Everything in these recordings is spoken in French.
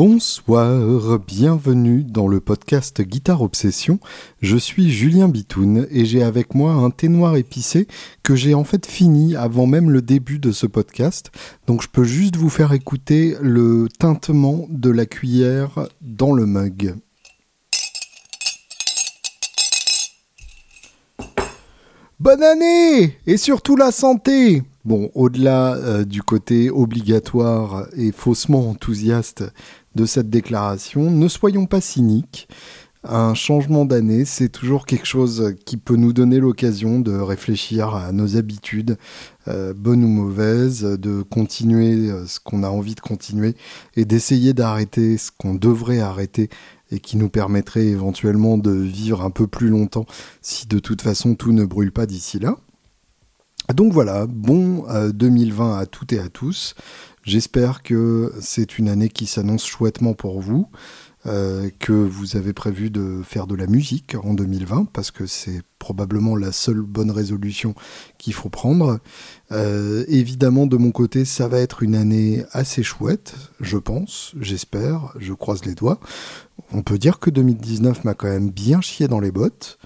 Bonsoir, bienvenue dans le podcast Guitare Obsession. Je suis Julien Bitoun et j'ai avec moi un thé noir épicé que j'ai en fait fini avant même le début de ce podcast. Donc je peux juste vous faire écouter le tintement de la cuillère dans le mug. Bonne année et surtout la santé Bon, au-delà euh, du côté obligatoire et faussement enthousiaste de cette déclaration, ne soyons pas cyniques. Un changement d'année, c'est toujours quelque chose qui peut nous donner l'occasion de réfléchir à nos habitudes, euh, bonnes ou mauvaises, de continuer euh, ce qu'on a envie de continuer et d'essayer d'arrêter ce qu'on devrait arrêter et qui nous permettrait éventuellement de vivre un peu plus longtemps si de toute façon tout ne brûle pas d'ici là. Donc voilà, bon 2020 euh, à toutes et à tous. J'espère que c'est une année qui s'annonce chouettement pour vous, euh, que vous avez prévu de faire de la musique en 2020, parce que c'est probablement la seule bonne résolution qu'il faut prendre. Euh, évidemment, de mon côté, ça va être une année assez chouette, je pense, j'espère, je croise les doigts. On peut dire que 2019 m'a quand même bien chié dans les bottes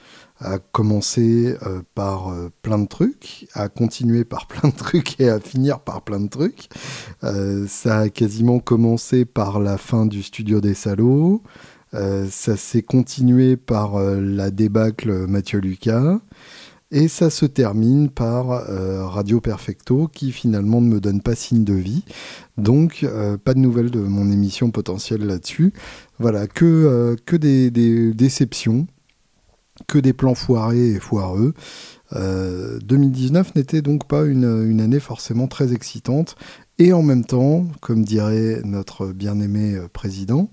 à commencer euh, par euh, plein de trucs, à continuer par plein de trucs et à finir par plein de trucs. Euh, ça a quasiment commencé par la fin du studio des salauds. ça s'est continué par la débâcle Mathieu Lucas. Et ça se termine par Radio Perfecto qui finalement ne me donne pas signe de vie. Donc pas de nouvelles de mon émission potentielle là-dessus. Voilà, que, que des, des déceptions que des plans foirés et foireux. 2019 euh, n'était donc pas une, année forcément très excitante. Et en même temps, comme dirait notre bien-aimé euh, président,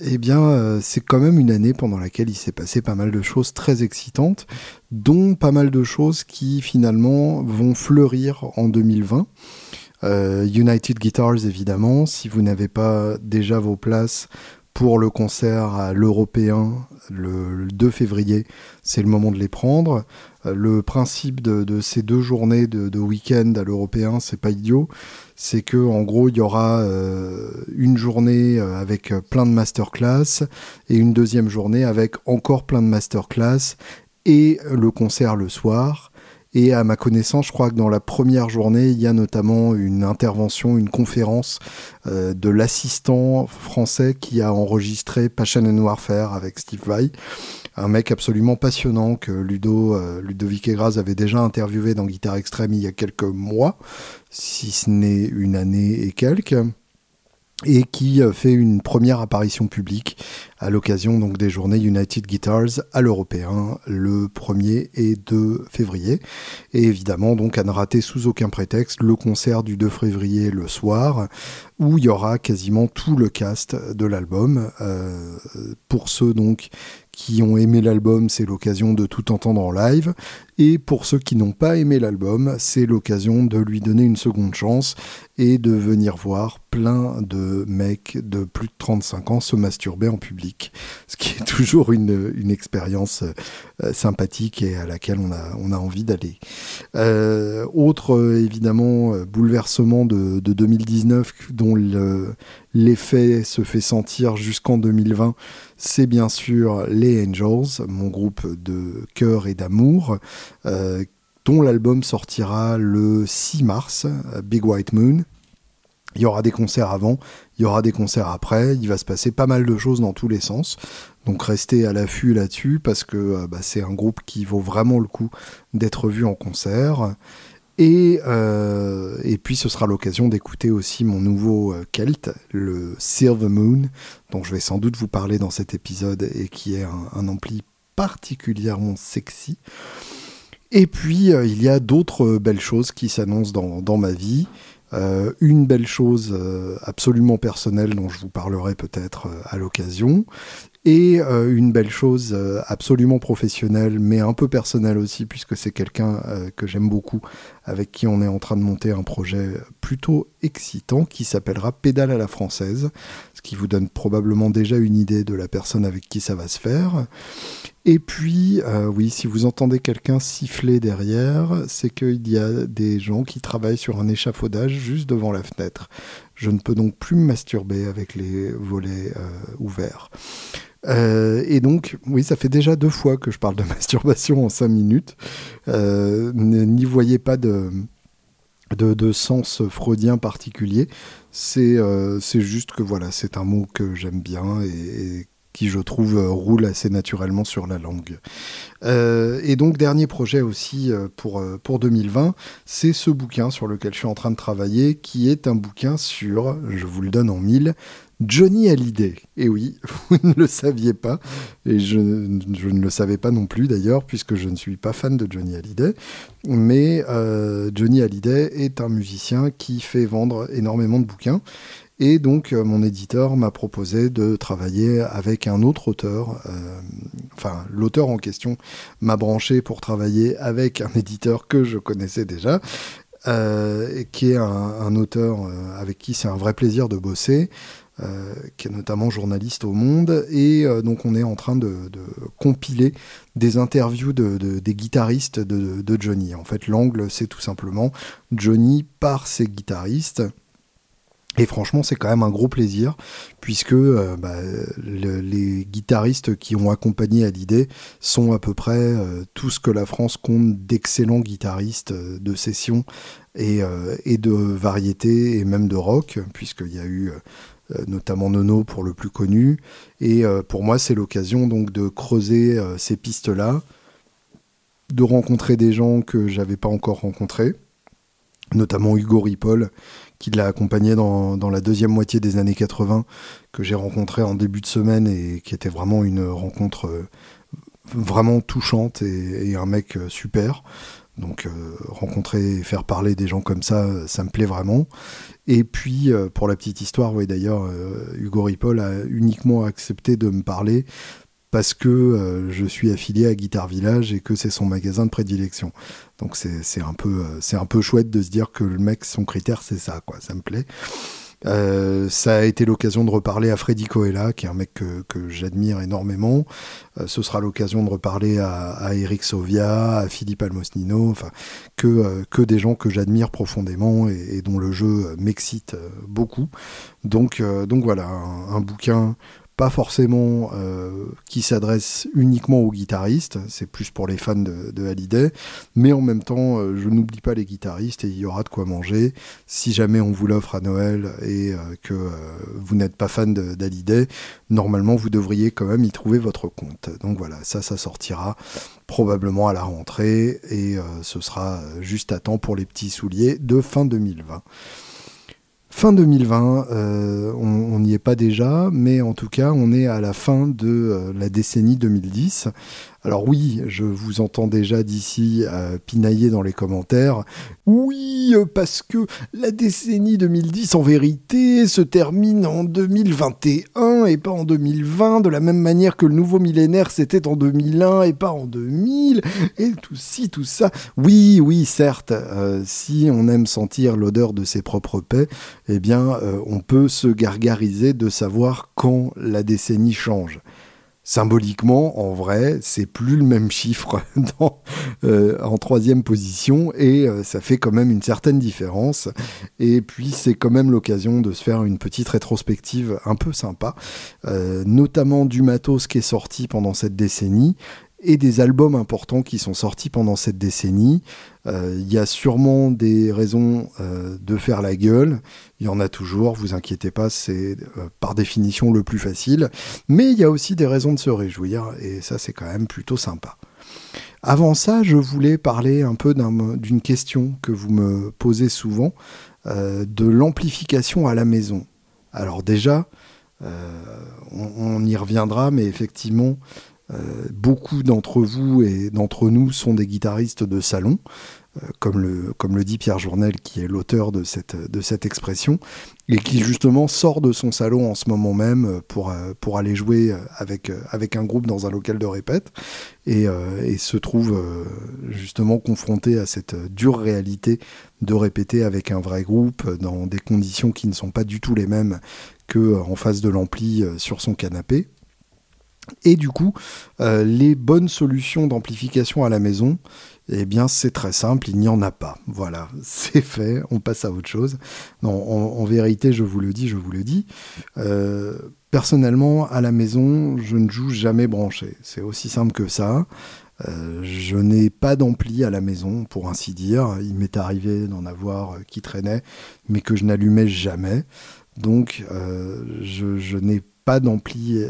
eh bien, euh, c'est quand même une année pendant laquelle il s'est passé pas mal de choses très excitantes, dont pas mal de choses qui finalement vont fleurir en 2020. United Guitars, évidemment, si vous n'avez pas déjà vos places pour le concert à l'Européen le, 2 février, c'est le moment de les prendre. Euh, le principe de, ces deux journées de, week-end à l'Européen, c'est pas idiot. C'est que en gros, il y aura euh, une journée euh, avec plein de masterclass et une deuxième journée avec encore plein de masterclass et le concert le soir. Et à ma connaissance, je crois que dans la première journée, il y a notamment une intervention, une conférence euh, de l'assistant français qui a enregistré Passion and Warfare avec Steve Vai. Un mec absolument passionnant que Ludo, euh, Ludovic Egras avait déjà interviewé dans Guitare Extrême il y a quelques mois, si ce n'est une année et quelques et qui euh, fait une première apparition publique à l'occasion des journées United Guitars à l'Européen le 1er et 2 février. Et évidemment donc à ne rater sous aucun prétexte le concert du 2 février le soir où il y aura quasiment tout le cast de l'album euh, pour ceux donc qui ont aimé l'album, c'est l'occasion de tout entendre en live. Et pour ceux qui n'ont pas aimé l'album, c'est l'occasion de lui donner une seconde chance et de venir voir plein de mecs de plus de 35 ans se masturber en public. Ce qui est toujours une, expérience euh, sympathique et à laquelle on a, envie d'aller. Euh, autre, euh, évidemment, bouleversement de, de 2019 dont l'effet se fait sentir jusqu'en 2020, c'est bien sûr les Angels, mon groupe de cœur et d'amour, dont l'album sortira le 6 mars, Big White Moon. Il y aura des concerts avant, il y aura des concerts après, il va se passer pas mal de choses dans tous les sens. Donc restez à l'affût là-dessus parce que euh, bah, c'est un groupe qui vaut vraiment le coup d'être vu en concert. Et, euh, et puis ce sera l'occasion d'écouter aussi mon nouveau euh, Celt, le Silver Moon, dont je vais sans doute vous parler dans cet épisode et qui est un, ampli particulièrement sexy. Et puis il y a d'autres belles choses qui s'annoncent dans, ma vie. Euh, une belle chose euh, absolument personnelle dont je vous parlerai peut-être euh, à l'occasion, et une belle chose absolument professionnelle, mais un peu personnelle aussi, puisque c'est quelqu'un que j'aime beaucoup, avec qui on est en train de monter un projet plutôt excitant qui s'appellera Pédale à la française, ce qui vous donne probablement déjà une idée de la personne avec qui ça va se faire. Et puis, euh, oui, si vous entendez quelqu'un siffler derrière, c'est qu'il y a des gens qui travaillent sur un échafaudage juste devant la fenêtre. Je ne peux donc plus me masturber avec les volets euh, ouverts. Euh, et donc, oui, ça fait déjà deux fois que je parle de masturbation en cinq minutes. N'y voyez pas de, de, sens freudien particulier. C'est juste que voilà, c'est un mot que j'aime bien et, qui je trouve euh, roule assez naturellement sur la langue. Euh, et donc dernier projet aussi euh, pour, pour 2020, c'est ce bouquin sur lequel je suis en train de travailler, qui est un bouquin sur, je vous le donne en mille, Johnny Hallyday. Et oui, vous ne le saviez pas, et je ne le savais pas non plus d'ailleurs, puisque je ne suis pas fan de Johnny Hallyday. Mais Johnny Hallyday est un musicien qui fait vendre énormément de bouquins. Et donc, euh, mon éditeur m'a proposé de travailler avec un autre auteur. Euh, enfin, l'auteur en question m'a branché pour travailler avec un éditeur que je connaissais déjà, euh, qui est un, auteur avec qui c'est un vrai plaisir de bosser. qui est notamment journaliste au Monde, et donc on est en train de, compiler des interviews de, des guitaristes de Johnny. En fait, l'angle, c'est tout simplement Johnny par ses guitaristes, et franchement, c'est quand même un gros plaisir, puisque euh, bah, les guitaristes qui ont accompagné Hallyday sont à peu près euh, tout ce que la France compte d'excellents guitaristes euh, de session et, et, de variété et même de rock, puisqu'il y a eu notamment Nono pour le plus connu. Et pour moi, c'est l'occasion donc de creuser ces pistes-là, de rencontrer des gens que j'avais pas encore rencontrés, notamment Hugo Ripoll, qui l'a accompagné dans, la deuxième moitié des années 80, que j'ai rencontré en début de semaine et qui était vraiment une rencontre euh, vraiment touchante et, un mec euh, super. Donc euh, rencontrer et faire parler des gens comme ça, ça me plaît vraiment. Et puis pour la petite histoire, oui d'ailleurs, Hugo Ripoll a uniquement accepté de me parler parce que je suis affilié à Guitar Village et que c'est son magasin de prédilection. Donc c'est un peu euh, c'est un peu chouette de se dire que le mec son critère c'est ça quoi, ça me plaît. Euh, ça a été l'occasion de reparler à Freddy Coella, qui est un mec que, j'admire énormément. ce sera l'occasion de reparler à, à, Eric Sovia, à Philippe Almosnino, enfin que, des gens que j'admire profondément et, dont le jeu m'excite beaucoup. Donc, donc voilà, un bouquin forcément euh, qui s'adresse uniquement aux guitaristes, c'est plus pour les fans de, de Hallyday, mais en même temps, euh, je n'oublie pas les guitaristes et il y aura de quoi manger. Si jamais on vous l'offre à Noël et euh, que vous n'êtes pas fan d'Hallyday, normalement vous devriez quand même y trouver votre compte. Donc voilà, ça, ça sortira probablement à la rentrée et ce sera juste à temps pour les petits souliers de fin 2020. Fin 2020, euh, on n'y est pas déjà, mais en tout cas, on est à la fin de euh, la décennie 2010. Alors oui, je vous entends déjà d'ici euh, pinailler dans les commentaires. Oui, euh, parce que la décennie 2010 en vérité se termine en 2021 et pas en 2020, de la même manière que le nouveau millénaire c'était en 2001 et pas en 2000, et tout ci, tout ça. Oui, oui, certes, euh, si on aime sentir l'odeur de ses propres paix, eh bien, on peut se gargariser de savoir quand la décennie change symboliquement, en vrai, c'est plus le même chiffre euh, en troisième position et euh, ça fait quand même une certaine différence. Et puis c'est quand même l'occasion de se faire une petite rétrospective un peu sympa, euh, notamment du matos qui est sorti pendant cette décennie et des albums importants qui sont sortis pendant cette décennie. Euh, il y a sûrement des raisons euh, de faire la gueule. Il y en a toujours, vous inquiétez pas, c'est euh, par définition le plus facile. Mais il y a aussi des raisons de se réjouir, et ça c'est quand même plutôt sympa. Avant ça, je voulais parler un peu d'une question que vous me posez souvent, de l'amplification à la maison. Alors déjà, on, y reviendra, mais effectivement, beaucoup d'entre vous et d'entre nous sont des guitaristes de salon. comme, le, comme le dit Pierre Journel, qui est l'auteur de cette, expression, et qui justement sort de son salon en ce moment même pour, pour aller jouer avec, un groupe dans un local de répète, et, et se trouve justement confronté à cette dure réalité de répéter avec un vrai groupe dans des conditions qui ne sont pas du tout les mêmes que en face de l'ampli sur son canapé. Et du coup, euh, les bonnes solutions d'amplification à la maison, eh bien, c'est très simple, il n'y en a pas. Voilà, c'est fait, on passe à autre chose. Non, en, vérité, je vous le dis, je vous le dis. Euh, personnellement, à la maison, je ne joue jamais branché. C'est aussi simple que ça. Euh, je n'ai pas d'ampli à la maison, pour ainsi dire. Il m'est arrivé d'en avoir qui traînait, mais que je n'allumais jamais. Donc, je, je n'ai pas d'ampli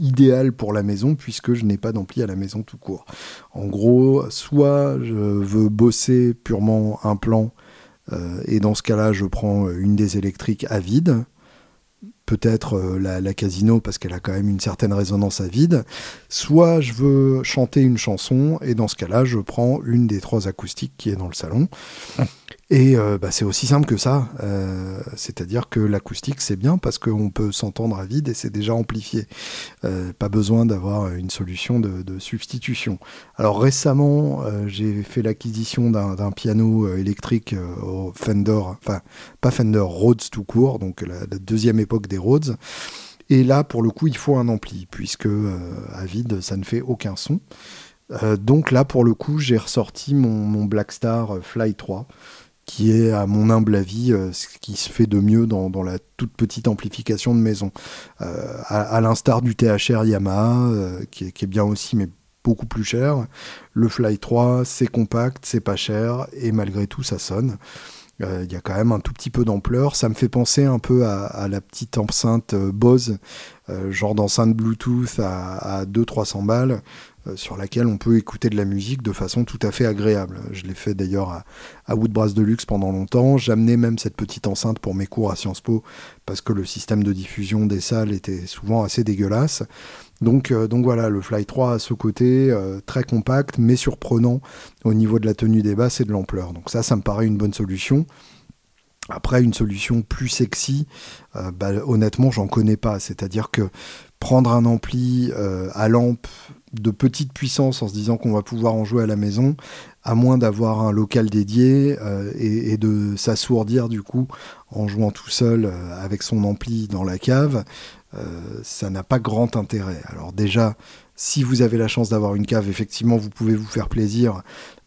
idéal pour la maison puisque je n'ai pas d'ampli à la maison tout court. En gros, soit je veux bosser purement un plan euh, et dans ce cas-là, je prends une des électriques à vide, peut-être euh, la, casino parce qu'elle a quand même une certaine résonance à vide, soit je veux chanter une chanson et dans ce cas-là, je prends une des trois acoustiques qui est dans le salon. Et euh, bah, c'est aussi simple que ça. Euh, c'est-à-dire que l'acoustique, c'est bien parce qu'on peut s'entendre à vide et c'est déjà amplifié. Euh, pas besoin d'avoir une solution de, substitution. Alors récemment, j'ai fait l'acquisition d'un piano électrique au Fender, enfin pas Fender, Rhodes tout court, donc la, deuxième époque des Rhodes. Et là, pour le coup, il faut un ampli, puisque à vide, ça ne fait aucun son. donc là, pour le coup, j'ai ressorti mon, mon Blackstar Fly 3 qui est, à mon humble avis, euh, ce qui se fait de mieux dans, la toute petite amplification de maison. Euh, à, l'instar du THR Yamaha, euh, qui, est, bien aussi, mais beaucoup plus cher, le Fly 3, c'est compact, c'est pas cher, et malgré tout, ça sonne. Il y a quand même un tout petit peu d'ampleur. Ça me fait penser un peu à, la petite enceinte Bose, genre d'enceinte Bluetooth à, à 200-300 balles, sur laquelle on peut écouter de la musique de façon tout à fait agréable. Je l'ai fait d'ailleurs à, à Woodbrass Deluxe pendant longtemps. J'amenais même cette petite enceinte pour mes cours à Sciences Po parce que le système de diffusion des salles était souvent assez dégueulasse. Donc, euh, voilà, le Fly 3 a ce côté euh, très compact mais surprenant au niveau de la tenue des basses et de l'ampleur. Donc ça, ça me paraît une bonne solution. Après, une solution plus sexy, bah, honnêtement, j'en connais pas. C'est-à-dire que prendre un ampli à lampe de petite puissance en se disant qu'on va pouvoir en jouer à la maison, à moins d'avoir un local dédié euh, et, de s'assourdir du coup en jouant tout seul euh, avec son ampli dans la cave, euh, ça n'a pas grand intérêt. Alors déjà, si vous avez la chance d'avoir une cave, effectivement, vous pouvez vous faire plaisir.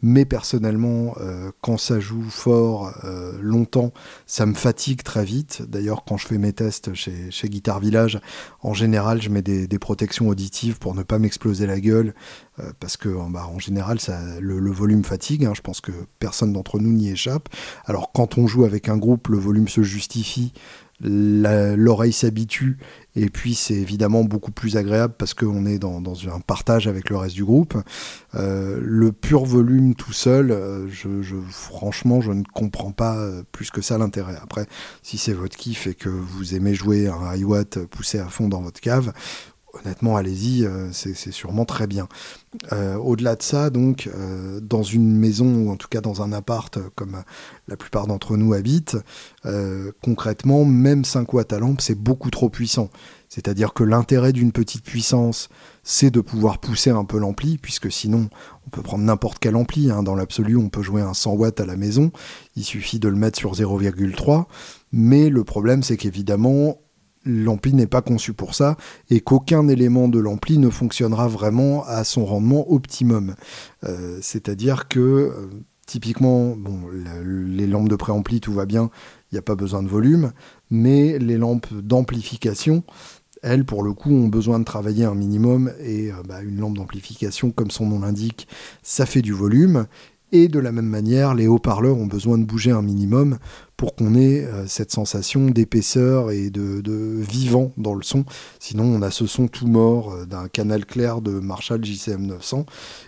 Mais personnellement, euh, quand ça joue fort euh, longtemps, ça me fatigue très vite. D'ailleurs, quand je fais mes tests chez, chez Guitar Village, en général, je mets des, protections auditives pour ne pas m'exploser la gueule. Euh, parce que, bah, en général, le, volume fatigue. Hein. je pense que personne d'entre nous n'y échappe. Alors, quand on joue avec un groupe, le volume se justifie l'oreille s'habitue et puis c'est évidemment beaucoup plus agréable parce qu'on est dans, un partage avec le reste du groupe. Euh, le pur volume tout seul, euh, franchement, je ne comprends pas euh, plus que ça l'intérêt. Après, si c'est votre kiff et que vous aimez jouer un high watt poussé à fond dans votre cave, honnêtement, allez-y, euh, c'est sûrement très bien. Euh, au-delà de ça, donc, euh, dans une maison, ou en tout cas dans un appart, comme la plupart d'entre nous habitent, concrètement, même 5 watts à lampe, c'est beaucoup trop puissant. C'est-à-dire que l'intérêt d'une petite puissance, c'est de pouvoir pousser un peu l'ampli, puisque sinon, on peut prendre n'importe quel ampli. Hein. Dans l'absolu, on peut jouer un 100 watts à la maison. Il suffit de le mettre sur 0,3. Mais le problème, c'est qu'évidemment, l'ampli n'est pas conçu pour ça et qu'aucun élément de l'ampli ne fonctionnera vraiment à son rendement optimum. Euh, c'est-à-dire que euh, typiquement, les lampes de préampli, tout va bien, il n'y a pas besoin de volume, mais les lampes d'amplification, elles, pour le coup, ont besoin de travailler un minimum et euh, bah, une lampe d'amplification, comme son nom l'indique, ça fait du volume. Et de la même manière, les haut-parleurs ont besoin de bouger un minimum pour qu'on ait euh, cette sensation d'épaisseur et de, vivant dans le son. Sinon, on a ce son tout mort euh, d'un canal clair de Marshall JCM 900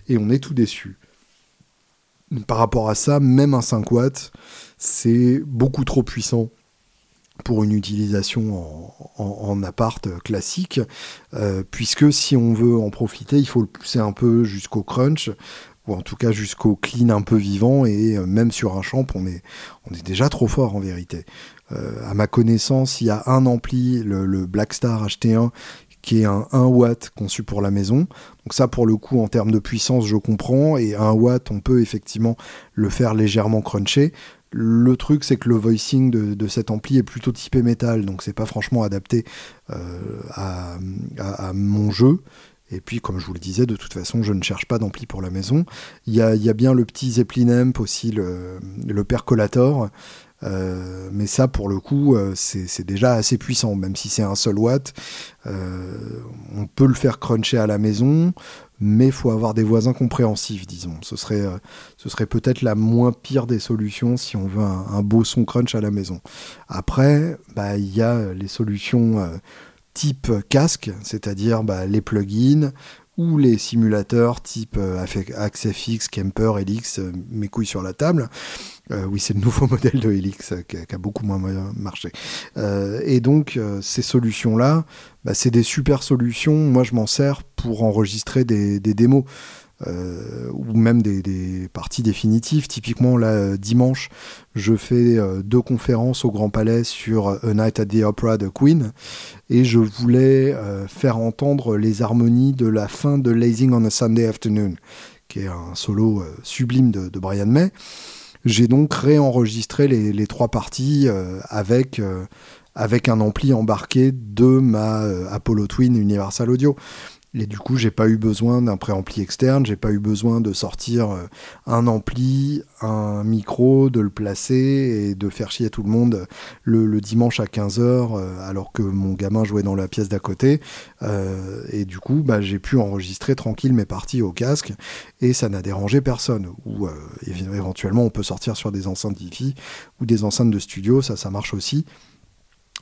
et on est tout déçu. Par rapport à ça, même un 5 watts, c'est beaucoup trop puissant pour une utilisation en, appart classique, euh, puisque si on veut en profiter, il faut le pousser un peu jusqu'au crunch ou en tout cas jusqu'au clean un peu vivant, et même sur un champ, on est, on est déjà trop fort en vérité. à ma connaissance, il y a un ampli, le, le Blackstar HT1, qui est un 1 watt conçu pour la maison. Donc ça, pour le coup, en termes de puissance, je comprends. Et 1 watt, on peut effectivement le faire légèrement cruncher. Le truc, c'est que le voicing de, cet ampli est plutôt typé métal, donc c'est pas franchement adapté euh, à, mon jeu. Et puis, comme je vous le disais, de toute façon, je ne cherche pas d'ampli pour la maison. Il y a, bien le petit Zeppelin Amp aussi, le, Percolator, euh, mais ça, pour le coup, euh, c'est déjà assez puissant, même si c'est un seul watt. Euh, on peut le faire cruncher à la maison, mais faut avoir des voisins compréhensifs, disons. Ce serait, ce serait peut-être la moins pire des solutions si on veut un, beau son crunch à la maison. Après, bah, il y a les solutions type casque, c'est-à-dire bah, les plugins ou les simulateurs type AxeFX, Kemper, Helix, mes couilles sur la table. Euh, oui, c'est le nouveau modèle de Helix euh, qui, a, beaucoup moins marché. Euh, et donc, ces solutions-là, bah, c'est des super solutions. Moi, je m'en sers pour enregistrer des, démos. Ou même des, parties définitives. Typiquement, là, dimanche, je fais deux conférences au Grand Palais sur A Night at the Opera de Queen, et je voulais faire entendre les harmonies de la fin de Lazing on a Sunday Afternoon, qui est un solo sublime de, de Brian May. J'ai donc réenregistré les, trois parties euh, avec, euh, avec un ampli embarqué de ma euh, Apollo Twin Universal Audio. Et du coup, j'ai pas eu besoin d'un préampli externe, j'ai pas eu besoin de sortir euh, un ampli, un micro, de le placer et de faire chier tout le monde le, dimanche à 15h euh, alors que mon gamin jouait dans la pièce d'à côté. Euh, et du coup, bah, j'ai pu enregistrer tranquille mes parties au casque et ça n'a dérangé personne. Ou éventuellement, on peut sortir sur des enceintes Wi-Fi ou des enceintes de studio, ça, ça marche aussi.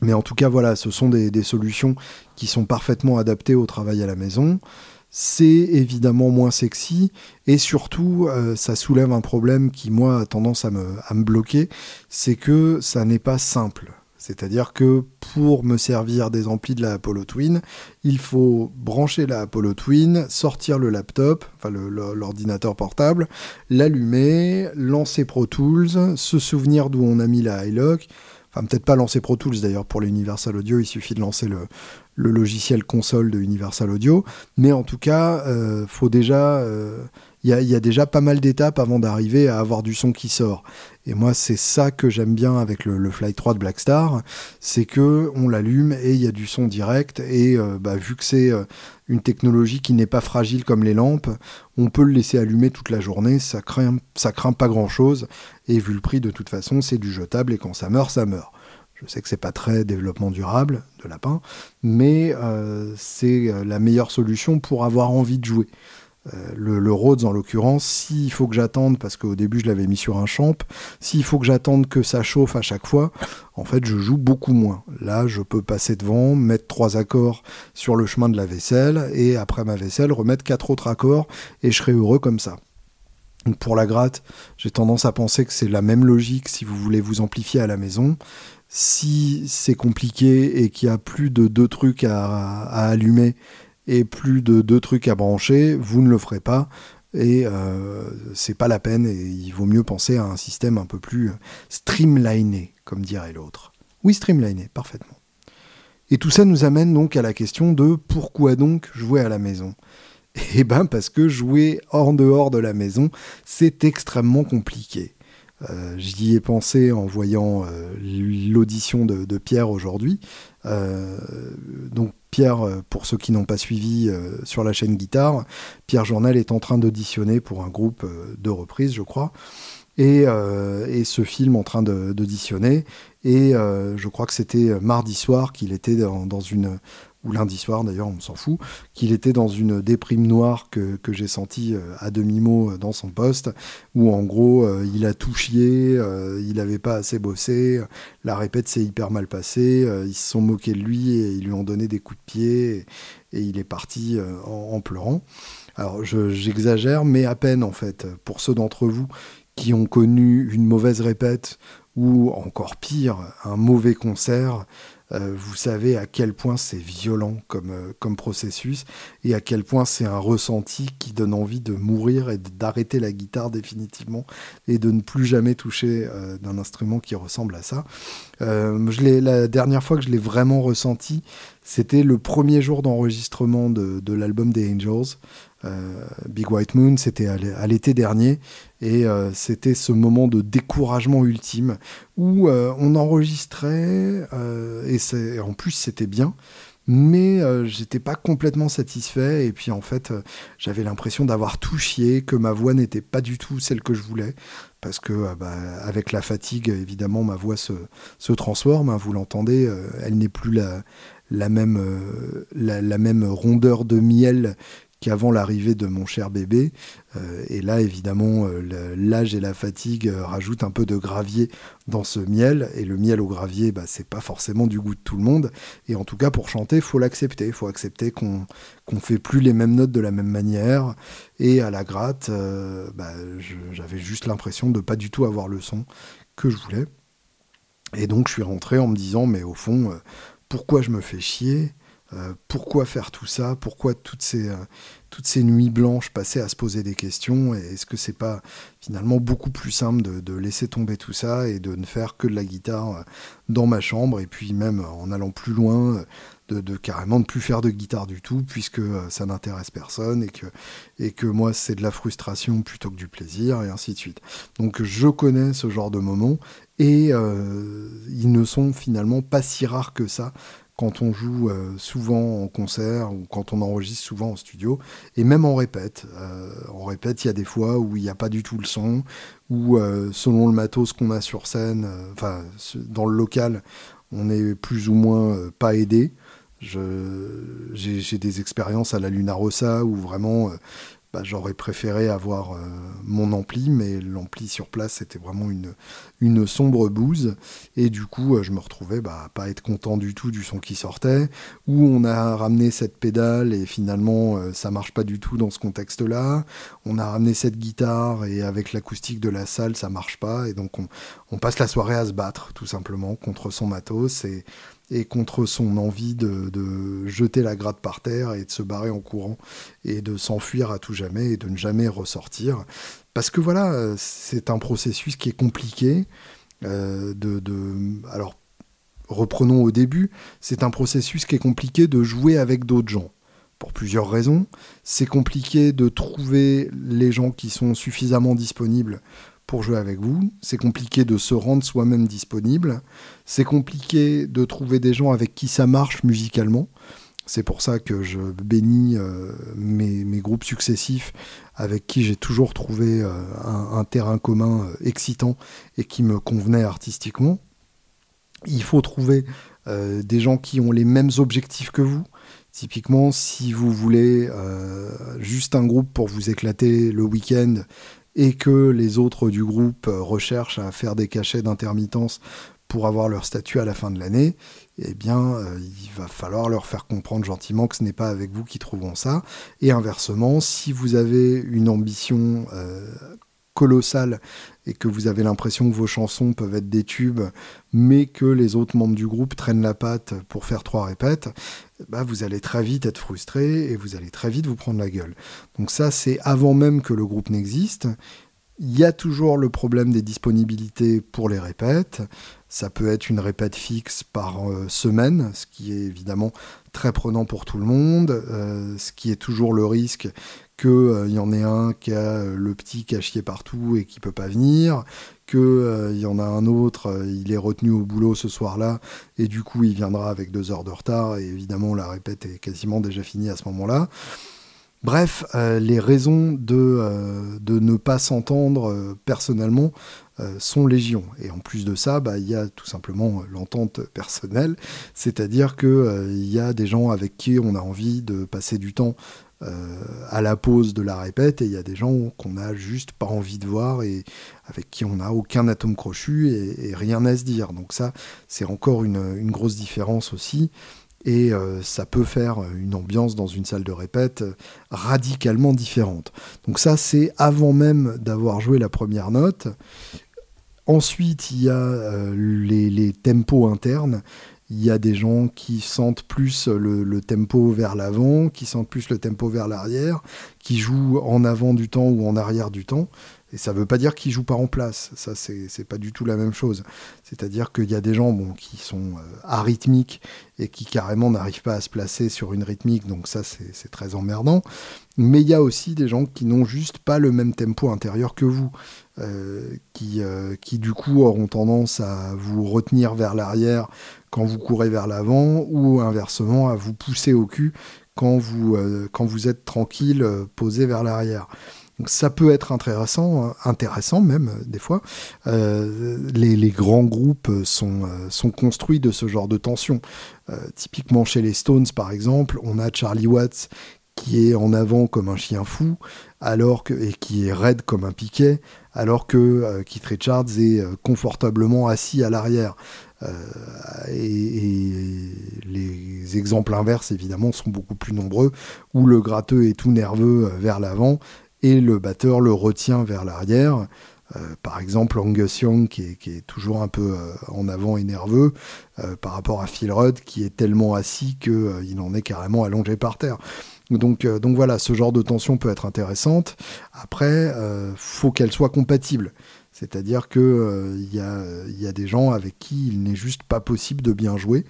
Mais en tout cas, voilà, ce sont des, solutions qui sont parfaitement adaptées au travail à la maison. C'est évidemment moins sexy et surtout, euh, ça soulève un problème qui, moi, a tendance à me, bloquer, c'est que ça n'est pas simple. C'est-à-dire que pour me servir des amplis de la Apollo Twin, il faut brancher la Apollo Twin, sortir le laptop, enfin l'ordinateur portable, l'allumer, lancer Pro Tools, se souvenir d'où on a mis la iLock, Enfin, peut-être pas lancer Pro Tools d'ailleurs pour l'Universal Audio, il suffit de lancer le, logiciel console de Universal Audio. Mais en tout cas, euh, faut déjà, euh, il y, a, déjà pas mal d'étapes avant d'arriver à avoir du son qui sort. Et moi, c'est ça que j'aime bien avec le, Flight 3 de Blackstar, c'est que on l'allume et il y a du son direct. Et euh, bah, vu que c'est une technologie qui n'est pas fragile comme les lampes, on peut le laisser allumer toute la journée, ça craint, ça craint pas grand chose, et vu le prix de toute façon, c'est du jetable, et quand ça meurt, ça meurt. Je sais que c'est pas très développement durable de lapin, mais euh, c'est euh, la meilleure solution pour avoir envie de jouer. Euh, le, Rhodes en l'occurrence, s'il faut que j'attende, parce qu'au début je l'avais mis sur un champ, s'il faut que j'attende que ça chauffe à chaque fois, en fait je joue beaucoup moins. Là je peux passer devant, mettre trois accords sur le chemin de la vaisselle, et après ma vaisselle remettre quatre autres accords, et je serai heureux comme ça. Pour la gratte, j'ai tendance à penser que c'est la même logique si vous voulez vous amplifier à la maison. Si c'est compliqué et qu'il y a plus de deux trucs à allumer et plus de deux trucs à brancher, vous ne le ferez pas et euh, c'est pas la peine et il vaut mieux penser à un système un peu plus streamliné, comme dirait l'autre. Oui, streamliné, parfaitement. Et tout ça nous amène donc à la question de pourquoi donc jouer à la maison? Eh ben parce que jouer hors dehors de la maison, c'est extrêmement compliqué. Euh, j'y ai pensé en voyant euh, l'audition de, Pierre aujourd'hui. Euh, donc Pierre, pour ceux qui n'ont pas suivi sur la chaîne Guitare, Pierre Journal est en train d'auditionner pour un groupe de reprises, je crois. Et, ce film en train d'auditionner. Et je crois que c'était mardi soir qu'il était dans, une ou lundi soir d'ailleurs, on s'en fout, qu'il était dans une déprime noire que, j'ai senti euh, à demi-mot euh, dans son poste, où en gros euh, il a tout chié, il n'avait pas assez bossé, la répète s'est hyper mal passée, ils se sont moqués de lui et ils lui ont donné des coups de pied et, il est parti en, pleurant. Alors j'exagère, mais à peine en fait, pour ceux d'entre vous qui ont connu une mauvaise répète ou encore pire, un mauvais concert, euh, vous savez à quel point c'est violent comme, euh, comme processus et à quel point c'est un ressenti qui donne envie de mourir et d'arrêter la guitare définitivement et de ne plus jamais toucher euh, d'un instrument qui ressemble à ça. je la dernière fois que je l'ai vraiment ressenti, c'était le premier jour d'enregistrement de, de l'album des Angels. Big White Moon, c'était à l'été dernier, et c'était ce moment de découragement ultime où on enregistrait et, en plus c'était bien. Mais euh, j'étais pas complètement satisfait. Et puis en fait euh, j'avais l'impression d'avoir tout chié que ma voix n'était pas du tout celle que je voulais. Parce que euh, bah, avec la fatigue évidemment ma voix se, se transforme hein, vous l'entendez elle n'est plus la, même la, même rondeur de miel qu'avant l'arrivée de mon cher bébé. Euh, et là, évidemment, euh, l'âge et la fatigue euh, rajoutent un peu de gravier dans ce miel. Et le miel au gravier, bah, c'est pas forcément du goût de tout le monde. Et en tout cas, pour chanter, faut l'accepter. Faut accepter qu'on qu'on fait plus les mêmes notes de la même manière. Et à la gratte, bah, j'avais juste l'impression de pas du tout avoir le son que je voulais. Et donc, je suis rentré en me disant, mais au fond, pourquoi je me fais chier? Euh, pourquoi faire tout ça? Pourquoi toutes ces, euh, toutes ces nuits blanches passées à se poser des questions? Est-ce que c'est pas finalement beaucoup plus simple de, laisser tomber tout ça et de ne faire que de la guitare euh, dans ma chambre et puis même en allant plus loin de, carrément ne plus faire de guitare du tout puisque ça n'intéresse personne et que, et que moi c'est de la frustration plutôt que du plaisir et ainsi de suite. Donc je connais ce genre de moments et ils ne sont finalement pas si rares que ça quand on joue euh, souvent en concert ou quand on enregistre souvent en studio, et même en répète. Euh, en répète, il y a des fois où il n'y a pas du tout le son, ou euh, selon le matos qu'on a sur scène, enfin dans le local, on est plus ou moins pas aidé. J'ai des expériences à la Luna Rossa où vraiment bah, j'aurais préféré avoir euh, mon ampli, mais l'ampli sur place c'était vraiment une, sombre bouse. Et du coup, euh, je me retrouvais bah, à pas être content du tout du son qui sortait, ou on a ramené cette pédale et finalement euh, ça marche pas du tout dans ce contexte-là. On a ramené cette guitare et avec l'acoustique de la salle ça marche pas, et donc on, on passe la soirée à se battre tout simplement contre son matos. Et et contre son envie de, jeter la gratte par terre et de se barrer en courant et de s'enfuir à tout jamais et de ne jamais ressortir. Parce que voilà, c'est un processus qui est compliqué. Euh, de, alors, reprenons au début, c'est un processus qui est compliqué de jouer avec d'autres gens. Pour plusieurs raisons. C'est compliqué de trouver les gens qui sont suffisamment disponibles pour jouer avec vous. C'est compliqué de se rendre soi-même disponible. C'est compliqué de trouver des gens avec qui ça marche musicalement. C'est pour ça que je bénis euh, mes, groupes successifs avec qui j'ai toujours trouvé euh, un, terrain commun euh, excitant et qui me convenait artistiquement. Il faut trouver des gens qui ont les mêmes objectifs que vous. Typiquement, si vous voulez juste un groupe pour vous éclater le week-end et que les autres du groupe euh, recherchent à faire des cachets d'intermittence pour avoir leur statut à la fin de l'année, eh bien, euh, il va falloir leur faire comprendre gentiment que ce n'est pas avec vous qu'ils trouveront ça. Et inversement, si vous avez une ambition euh, colossale et que vous avez l'impression que vos chansons peuvent être des tubes, mais que les autres membres du groupe traînent la patte pour faire trois répètes, bah vous allez très vite être frustré et vous allez très vite vous prendre la gueule. Donc ça, c'est avant même que le groupe n'existe. Il y a toujours le problème des disponibilités pour les répètes. Ça peut être une répète fixe par euh, semaine, ce qui est évidemment très prenant pour tout le monde, euh, ce qui est toujours le risque qu'il euh, y en ait un qui a le petit chié partout et qui peut pas venir, qu'il y en a un autre, il est retenu au boulot ce soir-là, et du coup il viendra avec deux heures de retard, et évidemment la répète est quasiment déjà finie à ce moment-là. Bref, euh, les raisons de, euh, de ne pas s'entendre euh, personnellement sont légion. Et en plus de ça, bah, il y a tout simplement l'entente personnelle, c'est-à-dire qu'il y a des gens avec qui on a envie de passer du temps à la pause de la répète, et il y a des gens qu'on n'a juste pas envie de voir et avec qui on n'a aucun atome crochu et, rien à se dire. Donc ça, c'est encore une, grosse différence aussi et euh, ça peut faire une ambiance dans une salle de répète euh, radicalement différente. Donc ça, c'est avant même d'avoir joué la première note. Ensuite, il y a euh, les, tempos internes. Il y a des gens qui sentent plus le, tempo vers l'avant, qui sentent plus le tempo vers l'arrière, qui jouent en avant du temps ou en arrière du temps. Et ça ne veut pas dire qu'ils jouent pas en place. Ça, c'est pas du tout la même chose. C'est-à-dire qu'il y a des gens qui sont euh, arythmiques et qui carrément n'arrivent pas à se placer sur une rythmique. Donc ça, c'est très emmerdant. Mais il y a aussi des gens qui n'ont juste pas le même tempo intérieur que vous. Euh, qui, euh, qui du coup auront tendance à vous retenir vers l'arrière quand vous courez vers l'avant ou inversement à vous pousser au cul quand vous, quand vous êtes tranquille posé vers l'arrière. Donc ça peut être intéressant, intéressant même euh, des fois. Euh, les, grands groupes sont, euh, sont construits de ce genre de tension. typiquement chez les Stones par exemple, on a Charlie Watts qui est en avant comme un chien fou, et qui est raide comme un piquet, alors que Keith Richards est confortablement assis à l'arrière. et, les exemples inverses, évidemment, sont beaucoup plus nombreux, où le gratteux est tout nerveux vers l'avant, et le batteur le retient vers l'arrière. Euh, par exemple, Angus Young, qui est, toujours un peu euh, en avant et nerveux, euh, par rapport à Phil Rudd, qui est tellement assis qu'il en est carrément allongé par terre. Donc, donc voilà, ce genre de tension peut être intéressante. Après, faut qu'elle soit compatible. C'est-à-dire qu'il y, a, y a des gens avec qui il n'est juste pas possible de bien jouer.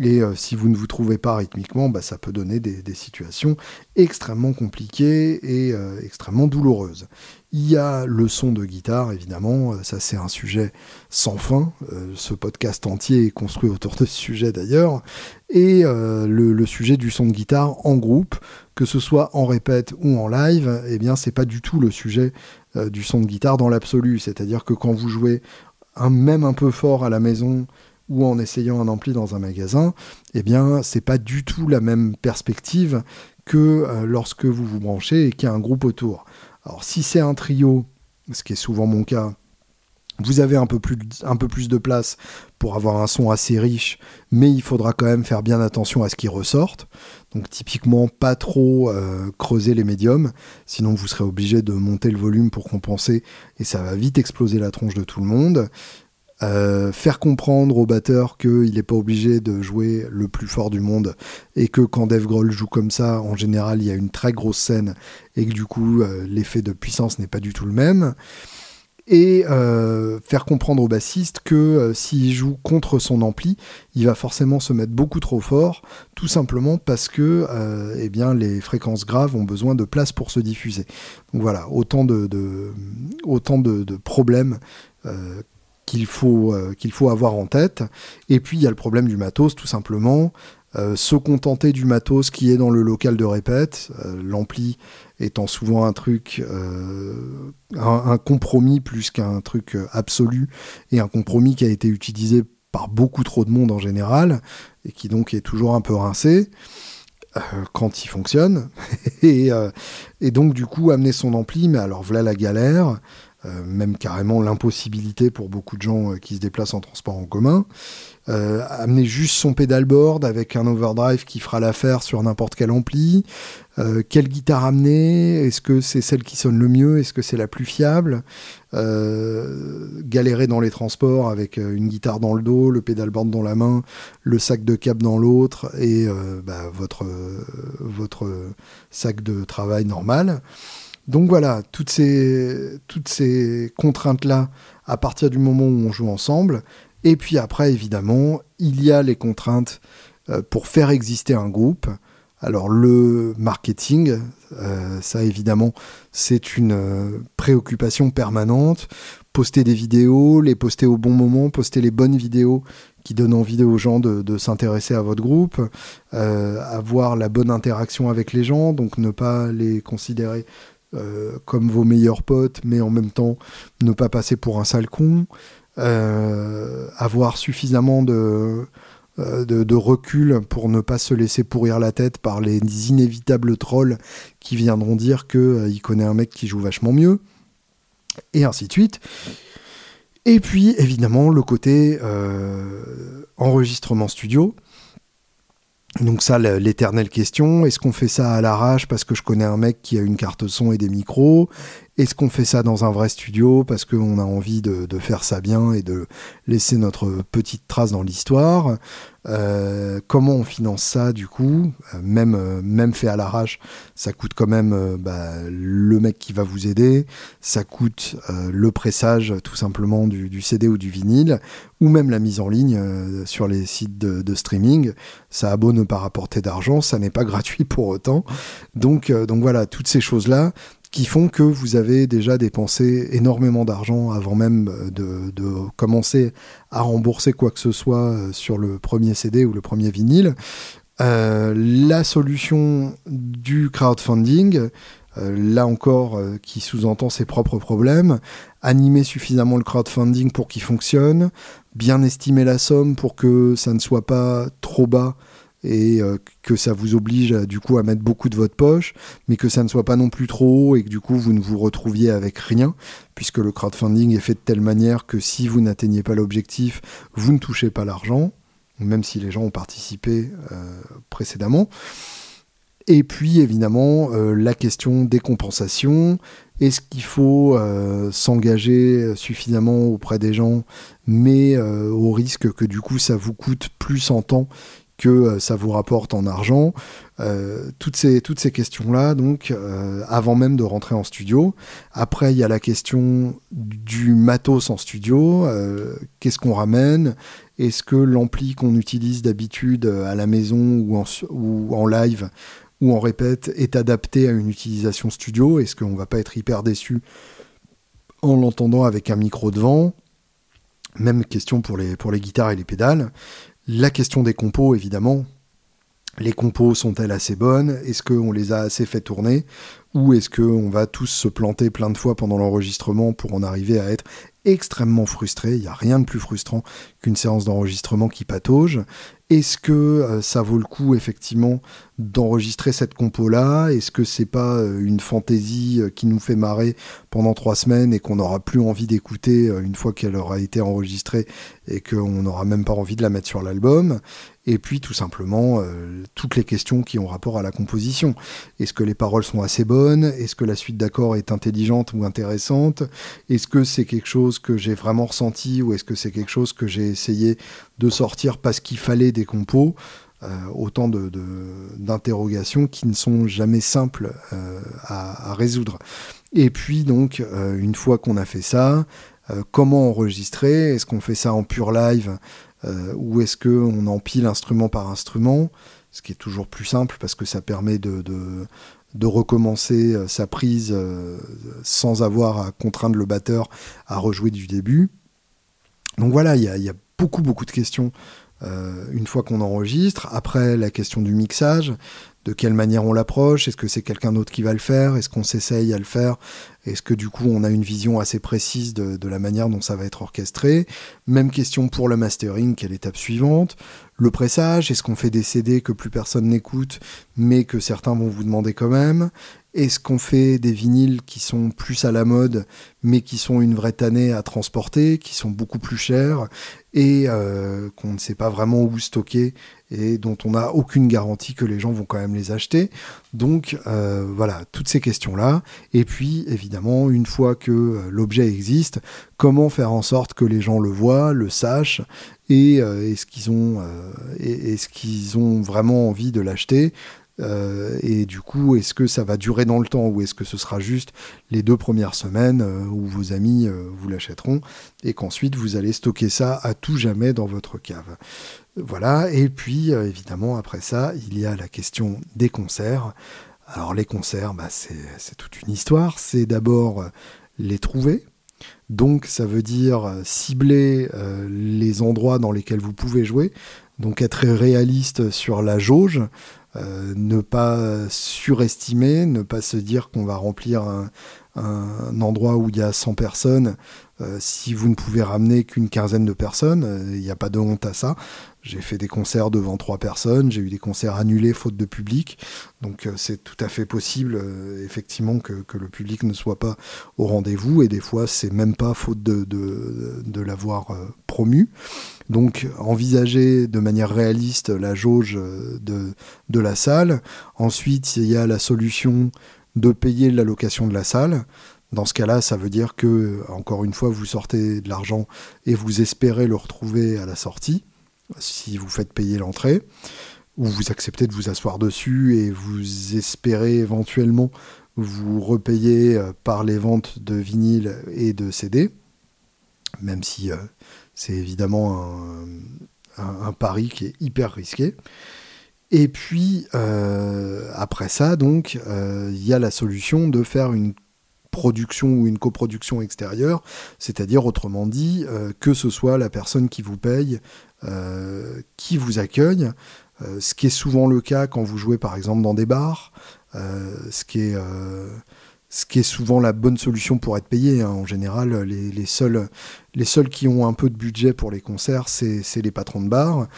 Et euh, si vous ne vous trouvez pas rythmiquement, bah, ça peut donner des, situations extrêmement compliquées et euh, extrêmement douloureuses. Il y a le son de guitare, évidemment, euh, ça c'est un sujet sans fin. ce podcast entier est construit autour de ce sujet d'ailleurs. Et le, sujet du son de guitare en groupe, que ce soit en répète ou en live, eh bien c'est pas du tout le sujet du son de guitare dans l'absolu. C'est-à-dire que quand vous jouez un, même un peu fort à la maison, ou en essayant un ampli dans un magasin, eh bien, c'est pas du tout la même perspective que euh, lorsque vous vous branchez et qu'il y a un groupe autour. Alors, si c'est un trio, ce qui est souvent mon cas, vous avez un peu, plus, de place pour avoir un son assez riche, mais il faudra quand même faire bien attention à ce qui ressorte. Donc typiquement pas trop euh, creuser les médiums, sinon vous serez obligé de monter le volume pour compenser et ça va vite exploser la tronche de tout le monde. Euh, faire comprendre au batteur qu'il n'est pas obligé de jouer le plus fort du monde et que quand Dave Grohl joue comme ça, en général, il y a une très grosse scène et que du coup, euh, l'effet de puissance n'est pas du tout le même. Et euh, faire comprendre au bassiste que s'il joue contre son ampli, il va forcément se mettre beaucoup trop fort, tout simplement parce que eh bien, les fréquences graves ont besoin de place pour se diffuser. Donc voilà, autant de, autant de, de problèmes qu'il faut, euh, qu'il faut avoir en tête. Et puis il y a le problème du matos, tout simplement. Euh, se contenter du matos qui est dans le local de répète, euh, l'ampli étant souvent un truc, un, compromis plus qu'un truc absolu, et un compromis qui a été utilisé par beaucoup trop de monde en général, et qui donc est toujours un peu rincé. quand il fonctionne et, et, donc du coup amener son ampli mais alors voilà la galère même carrément l'impossibilité pour beaucoup de gens euh, qui se déplacent en transport en commun. Euh, amener juste son pedalboard avec un overdrive qui fera l'affaire sur n'importe quel ampli. quelle guitare amener? Est-ce que c'est celle qui sonne le mieux? Est-ce que c'est la plus fiable? Galérer dans les transports avec une guitare dans le dos, le pedalboard dans la main, le sac de câble dans l'autre et bah, votre, votre sac de travail normal. Donc voilà, toutes ces, contraintes-là, à partir du moment où on joue ensemble. Et puis après, évidemment, il y a les contraintes euh, pour faire exister un groupe. Alors le marketing, euh, ça évidemment, c'est une euh, préoccupation permanente. Poster des vidéos, les poster au bon moment, poster les bonnes vidéos qui donnent envie aux gens de s'intéresser à votre groupe, avoir la bonne interaction avec les gens, donc ne pas les considérer euh, comme vos meilleurs potes, mais en même temps ne pas passer pour un sale con, euh, avoir suffisamment euh, de, de, recul pour ne pas se laisser pourrir la tête par les inévitables trolls qui viendront dire qu'il connaît un mec qui joue vachement mieux, et ainsi de suite. Et puis évidemment le côté enregistrement studio. Donc ça, l'éternelle question, est-ce qu'on fait ça à l'arrache parce que je connais un mec qui a une carte son et des micros? Est-ce qu'on fait ça dans un vrai studio parce qu'on a envie de, faire ça bien et de laisser notre petite trace dans l'histoire euh, comment on finance ça du coup euh, même, euh, même fait à l'arrache, ça coûte quand même bah, le mec qui va vous aider, ça coûte le pressage tout simplement du, CD ou du vinyle, ou même la mise en ligne sur les sites de, streaming. Ça a beau ne pas rapporter d'argent, ça n'est pas gratuit pour autant. Donc, donc voilà, toutes ces choses-là, qui font que vous avez déjà dépensé énormément d'argent avant même de, commencer à rembourser quoi que ce soit euh, sur le premier CD ou le premier vinyle. Euh, la solution du crowdfunding, euh, là encore, qui sous-entend ses propres problèmes, animer suffisamment le crowdfunding pour qu'il fonctionne, bien estimer la somme pour que ça ne soit pas trop bas et euh, que ça vous oblige du coup à mettre beaucoup de votre poche, mais que ça ne soit pas non plus trop haut et que du coup vous ne vous retrouviez avec rien, puisque le crowdfunding est fait de telle manière que si vous n'atteignez pas l'objectif, vous ne touchez pas l'argent, même si les gens ont participé euh, précédemment. Et puis évidemment euh, la question des compensations. Est-ce qu'il faut s'engager suffisamment auprès des gens, mais au risque que du coup ça vous coûte plus en temps que euh, ça vous rapporte en argent. Euh, toutes ces, toutes ces questions-là, donc, euh, avant même de rentrer en studio. Après, il y a la question du matos en studio. Qu'est-ce qu'on ramène? Est-ce que l'ampli qu'on utilise d'habitude à la maison ou en, ou en live ou en répète est adapté à une utilisation studio? Est-ce qu'on va pas être hyper déçu en l'entendant avec un micro devant? Même question pour les, pour les guitares et les pédales. La question des compos, évidemment. Les compos sont-elles assez bonnes? Est-ce qu'on les a assez fait tourner? Ou est-ce qu'on va tous se planter plein de fois pendant l'enregistrement pour en arriver à être extrêmement frustré Il n'y a rien de plus frustrant qu'une séance d'enregistrement qui patauge. Est-ce que euh, ça vaut le coup effectivement d'enregistrer cette compo-là? Est-ce que c'est pas euh, une fantaisie euh, qui nous fait marrer pendant trois semaines et qu'on n'aura plus envie d'écouter une fois qu'elle aura été enregistrée et qu'on n'aura même pas envie de la mettre sur l'album? Et puis tout simplement toutes les questions qui ont rapport à la composition. Est-ce que les paroles sont assez bonnes? Est-ce que la suite d'accords est intelligente ou intéressante? Est-ce que c'est quelque chose que j'ai vraiment ressenti ou est-ce que c'est quelque chose que j'ai essayé de sortir parce qu'il fallait des compos euh, Autant d'interrogations de, qui ne sont jamais simples euh, à, résoudre. Et puis donc, euh, une fois qu'on a fait ça, comment enregistrer? Est-ce qu'on fait ça en pur live ou est-ce qu'on empile instrument par instrument? Ce qui est toujours plus simple parce que ça permet de, de recommencer sa prise sans avoir à contraindre le batteur à rejouer du début. Donc voilà, il y a, beaucoup, beaucoup de questions euh, une fois qu'on enregistre. Après, la question du mixage, de quelle manière on l'approche, est-ce que c'est quelqu'un d'autre qui va le faire, est-ce qu'on s'essaye à le faire, est-ce que du coup on a une vision assez précise de, la manière dont ça va être orchestré. Même question pour le mastering, quelle étape suivante. Le pressage, est-ce qu'on fait des CD que plus personne n'écoute, mais que certains vont vous demander quand même est-ce qu'on fait des vinyles qui sont plus à la mode, mais qui sont une vraie tannée à transporter, qui sont beaucoup plus chers et euh, qu'on ne sait pas vraiment où stocker et dont on n'a aucune garantie que les gens vont quand même les acheter. Donc euh, voilà, toutes ces questions-là. Et puis évidemment, une fois que euh, l'objet existe, comment faire en sorte que les gens le voient, le sachent et est-ce qu'ils ont, est-ce qu'ils ont vraiment envie de l'acheter? Euh, et du coup, est-ce que ça va durer dans le temps ou est-ce que ce sera juste les deux premières semaines euh, où vos amis euh, vous l'achèteront et qu'ensuite vous allez stocker ça à tout jamais dans votre cave Voilà, et puis évidemment, après ça, il y a la question des concerts. Alors les concerts, bah, c'est toute une histoire. C'est d'abord les trouver. Donc ça veut dire cibler les endroits dans lesquels vous pouvez jouer. Donc être réaliste sur la jauge. Euh, ne pas surestimer, ne pas se dire qu'on va remplir un, endroit où il y a 100 personnes euh, si vous ne pouvez ramener qu'une quinzaine de personnes. Euh, il n'y a pas de honte à ça. J'ai fait des concerts devant trois personnes, j'ai eu des concerts annulés faute de public. Donc c'est tout à fait possible, effectivement, que, le public ne soit pas au rendez-vous. Et des fois, c'est même pas faute de, l'avoir promu. Donc envisager de manière réaliste la jauge de, la salle. Ensuite, il y a la solution de payer la location de la salle. Dans ce cas-là, ça veut dire que, encore une fois, vous sortez de l'argent et vous espérez le retrouver à la sortie, si vous faites payer l'entrée, ou vous acceptez de vous asseoir dessus et vous espérez éventuellement vous repayer euh, par les ventes de vinyle et de CD, même si euh, c'est évidemment un, pari qui est hyper risqué. Et puis, euh, après ça, donc, il y a la solution de faire une production ou une coproduction extérieure, c'est-à-dire autrement dit que ce soit la personne qui vous paye, qui vous accueille, ce qui est souvent le cas quand vous jouez par exemple dans des bars, ce qui est ce qui est souvent la bonne solution pour être payé. Hein. En général, les, seuls, les seuls qui ont un peu de budget pour les concerts, c'est les patrons de bar.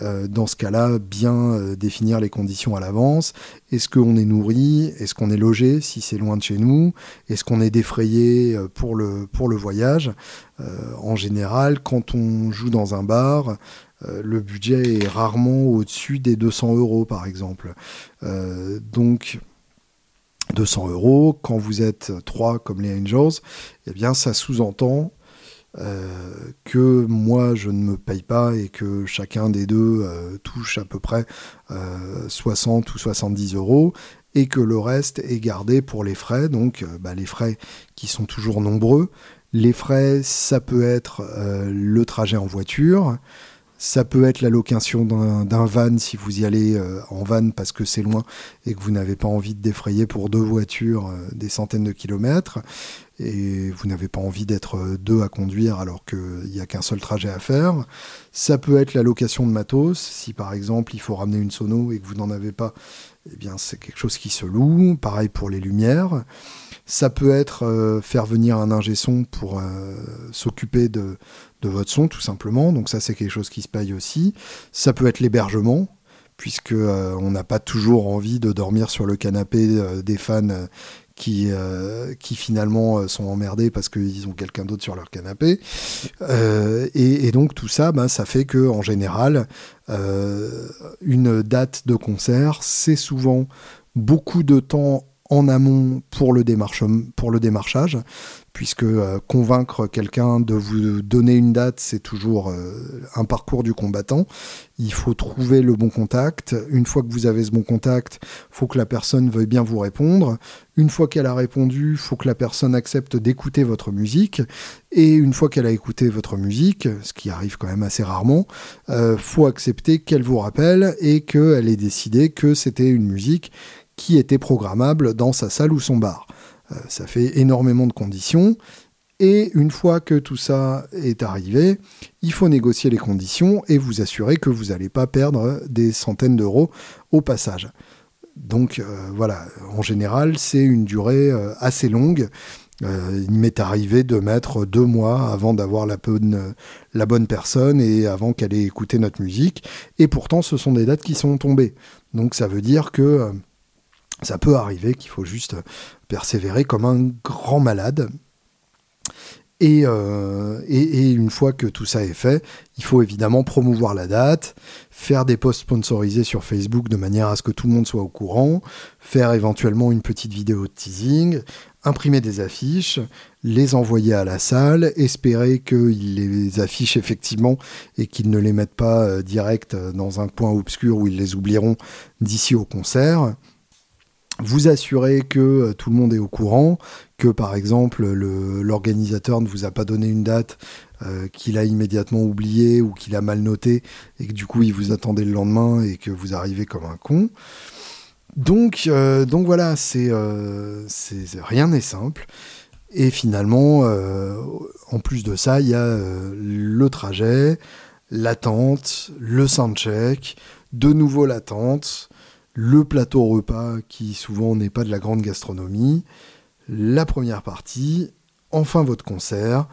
Euh, dans ce cas-là, bien euh, définir les conditions à l'avance. Est-ce qu'on est nourri? Est-ce qu'on est logé? Si c'est loin de chez nous Est-ce qu'on est défrayé euh, pour le, pour le voyage? En général, quand on joue dans un bar, le budget est rarement au-dessus des 200 euros, par exemple. donc, 200 euros. Quand vous êtes trois comme les Angels, eh bien, ça sous-entend euh, que moi je ne me paye pas et que chacun des deux euh, touche à peu près 60 euh, ou 70 euros et que le reste est gardé pour les frais, donc bah, les frais qui sont toujours nombreux. Les frais, ça peut être le trajet en voiture, ça peut être la location d'un van si vous y allez euh, en van parce que c'est loin et que vous n'avez pas envie de défrayer pour deux voitures euh, des centaines de kilomètres et vous n'avez pas envie d'être euh, deux à conduire alors qu'il n'y a qu'un seul trajet à faire. Ça peut être la location de matos si par exemple il faut ramener une sono et que vous n'en avez pas, eh bien c'est quelque chose qui se loue. Pareil pour les lumières. Ça peut être faire venir un ingé son pour s'occuper de, votre son, tout simplement. Donc ça, c'est quelque chose qui se paye aussi. Ça peut être l'hébergement, puisque euh, on n'a pas toujours envie de dormir sur le canapé euh, des fans euh, qui, finalement sont emmerdés parce qu'ils ont quelqu'un d'autre sur leur canapé. Et, donc tout ça, ben, ça fait que en général, une date de concert, c'est souvent beaucoup de temps en amont pour le, démarchage, puisque euh, convaincre quelqu'un de vous donner une date, c'est toujours euh, un parcours du combattant. Il faut trouver le bon contact. Une fois que vous avez ce bon contact, faut que la personne veuille bien vous répondre. Une fois qu'elle a répondu, faut que la personne accepte d'écouter votre musique. Et une fois qu'elle a écouté votre musique, ce qui arrive quand même assez rarement, euh, faut accepter qu'elle vous rappelle et qu'elle ait décidé que c'était une musique qui était programmable dans sa salle ou son bar. Euh, ça fait énormément de conditions. Et une fois que tout ça est arrivé, il faut négocier les conditions et vous assurer que vous n'allez pas perdre des centaines d'euros au passage. Donc euh, voilà, en général, c'est une durée euh, assez longue. il m'est arrivé de mettre deux mois avant d'avoir la bonne, la bonne personne et avant qu'elle ait écouté notre musique. Et pourtant, ce sont des dates qui sont tombées. Donc ça veut dire que ça peut arriver qu'il faut juste persévérer comme un grand malade. Euh, et, une fois que tout ça est fait, il faut évidemment promouvoir la date, faire des posts sponsorisés sur Facebook de manière à ce que tout le monde soit au courant, faire éventuellement une petite vidéo de teasing, imprimer des affiches, les envoyer à la salle, espérer qu'ils les affichent effectivement et qu'ils ne les mettent pas euh, direct dans un coin obscur où ils les oublieront d'ici au concert vous assurez que euh, tout le monde est au courant, que par exemple l'organisateur ne vous a pas donné une date euh, qu'il a immédiatement oubliée ou qu'il a mal notée et que du coup il vous attendait le lendemain et que vous arrivez comme un con. Donc, euh, donc voilà, c'est rien n'est simple. Et finalement, en plus de ça, il y a le trajet, l'attente, le soundcheck, de nouveau l'attente, le plateau repas qui souvent n'est pas de la grande gastronomie, la première partie, enfin votre concert,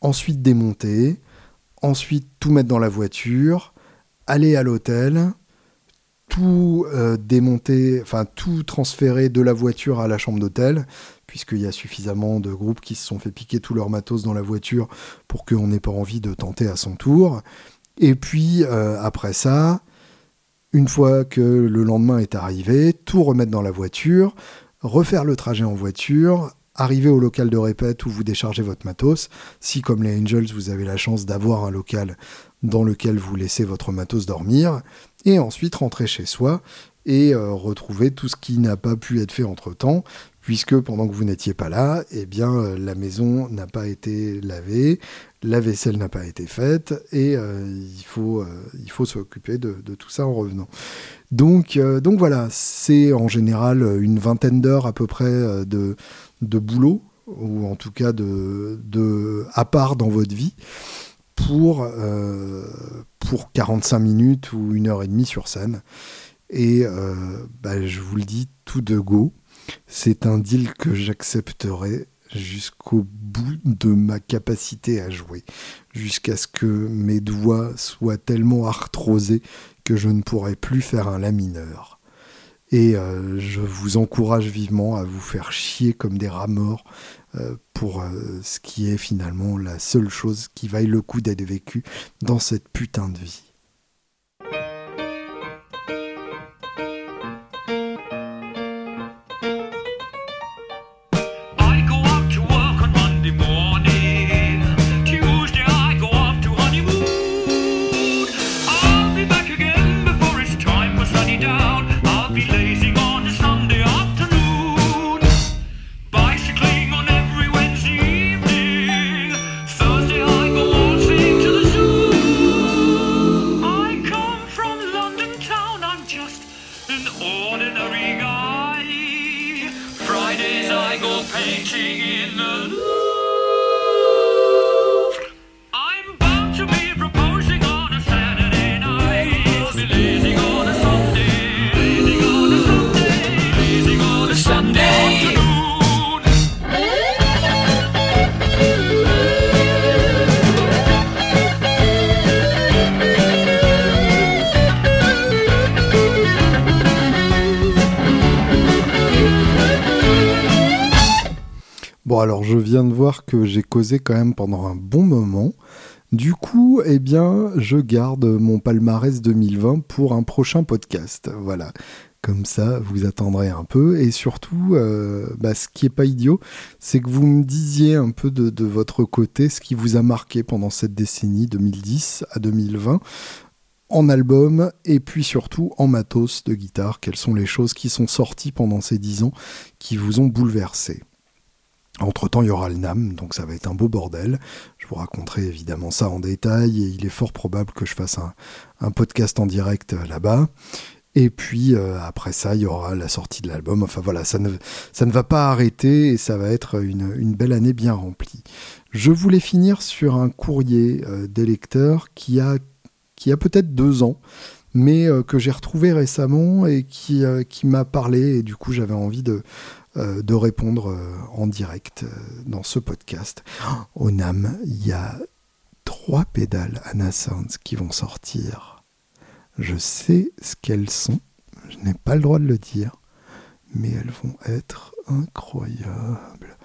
ensuite démonter, ensuite tout mettre dans la voiture, aller à l'hôtel, tout euh, démonter, enfin tout transférer de la voiture à la chambre d'hôtel, puisqu'il y a suffisamment de groupes qui se sont fait piquer tout leur matos dans la voiture pour qu'on n'ait pas envie de tenter à son tour. Et puis euh, après ça, une fois que le lendemain est arrivé, tout remettre dans la voiture, refaire le trajet en voiture, arrivez au local de répète où vous déchargez votre matos. Si, comme les Angels, vous avez la chance d'avoir un local dans lequel vous laissez votre matos dormir, et ensuite rentrer chez soi et euh, retrouver tout ce qui n'a pas pu être fait entre-temps, puisque pendant que vous n'étiez pas là, eh bien, euh, la maison n'a pas été lavée, la vaisselle n'a pas été faite, et euh, il faut, il faut s'occuper de, tout ça en revenant. Donc, donc voilà, c'est en général une vingtaine d'heures à peu près de, boulot, ou en tout cas de, à part dans votre vie pour, euh, pour 45 minutes ou une heure et demie sur scène. Et euh, bah, je vous le dis tout de go, c'est un deal que j'accepterai jusqu'au bout de ma capacité à jouer, jusqu'à ce que mes doigts soient tellement arthrosés que je ne pourrai plus faire un la mineur. Et euh, je vous encourage vivement à vous faire chier comme des rats morts euh, pour euh, ce qui est finalement la seule chose qui vaille le coup d'être vécue dans cette putain de vie. Quand même pendant un bon moment. Du coup, eh bien, je garde mon palmarès 2020 pour un prochain podcast. Voilà. Comme ça, vous attendrez un peu. Et surtout, euh, bah, ce qui est pas idiot, c'est que vous me disiez un peu de, de, votre côté ce qui vous a marqué pendant cette décennie 2010 à 2020 en album et puis surtout en matos de guitare. Quelles sont les choses qui sont sorties pendant ces dix ans qui vous ont bouleversé? Entre-temps, il y aura le NAM, donc ça va être un beau bordel. Je vous raconterai évidemment ça en détail, et il est fort probable que je fasse un, podcast en direct euh, là-bas. Et puis euh, après ça, il y aura la sortie de l'album. Enfin voilà, ça ne, ça ne va pas arrêter et ça va être une, belle année bien remplie. Je voulais finir sur un courrier euh, des lecteurs qui a, qui a peut-être deux ans, mais que j'ai retrouvé récemment et qui, qui m'a parlé. Et du coup, j'avais envie de, de répondre euh, en direct euh, dans ce podcast. Au NAM, il y a trois pédales Anasounds qui vont sortir. Je sais ce qu'elles sont, je n'ai pas le droit de le dire, mais elles vont être incroyables.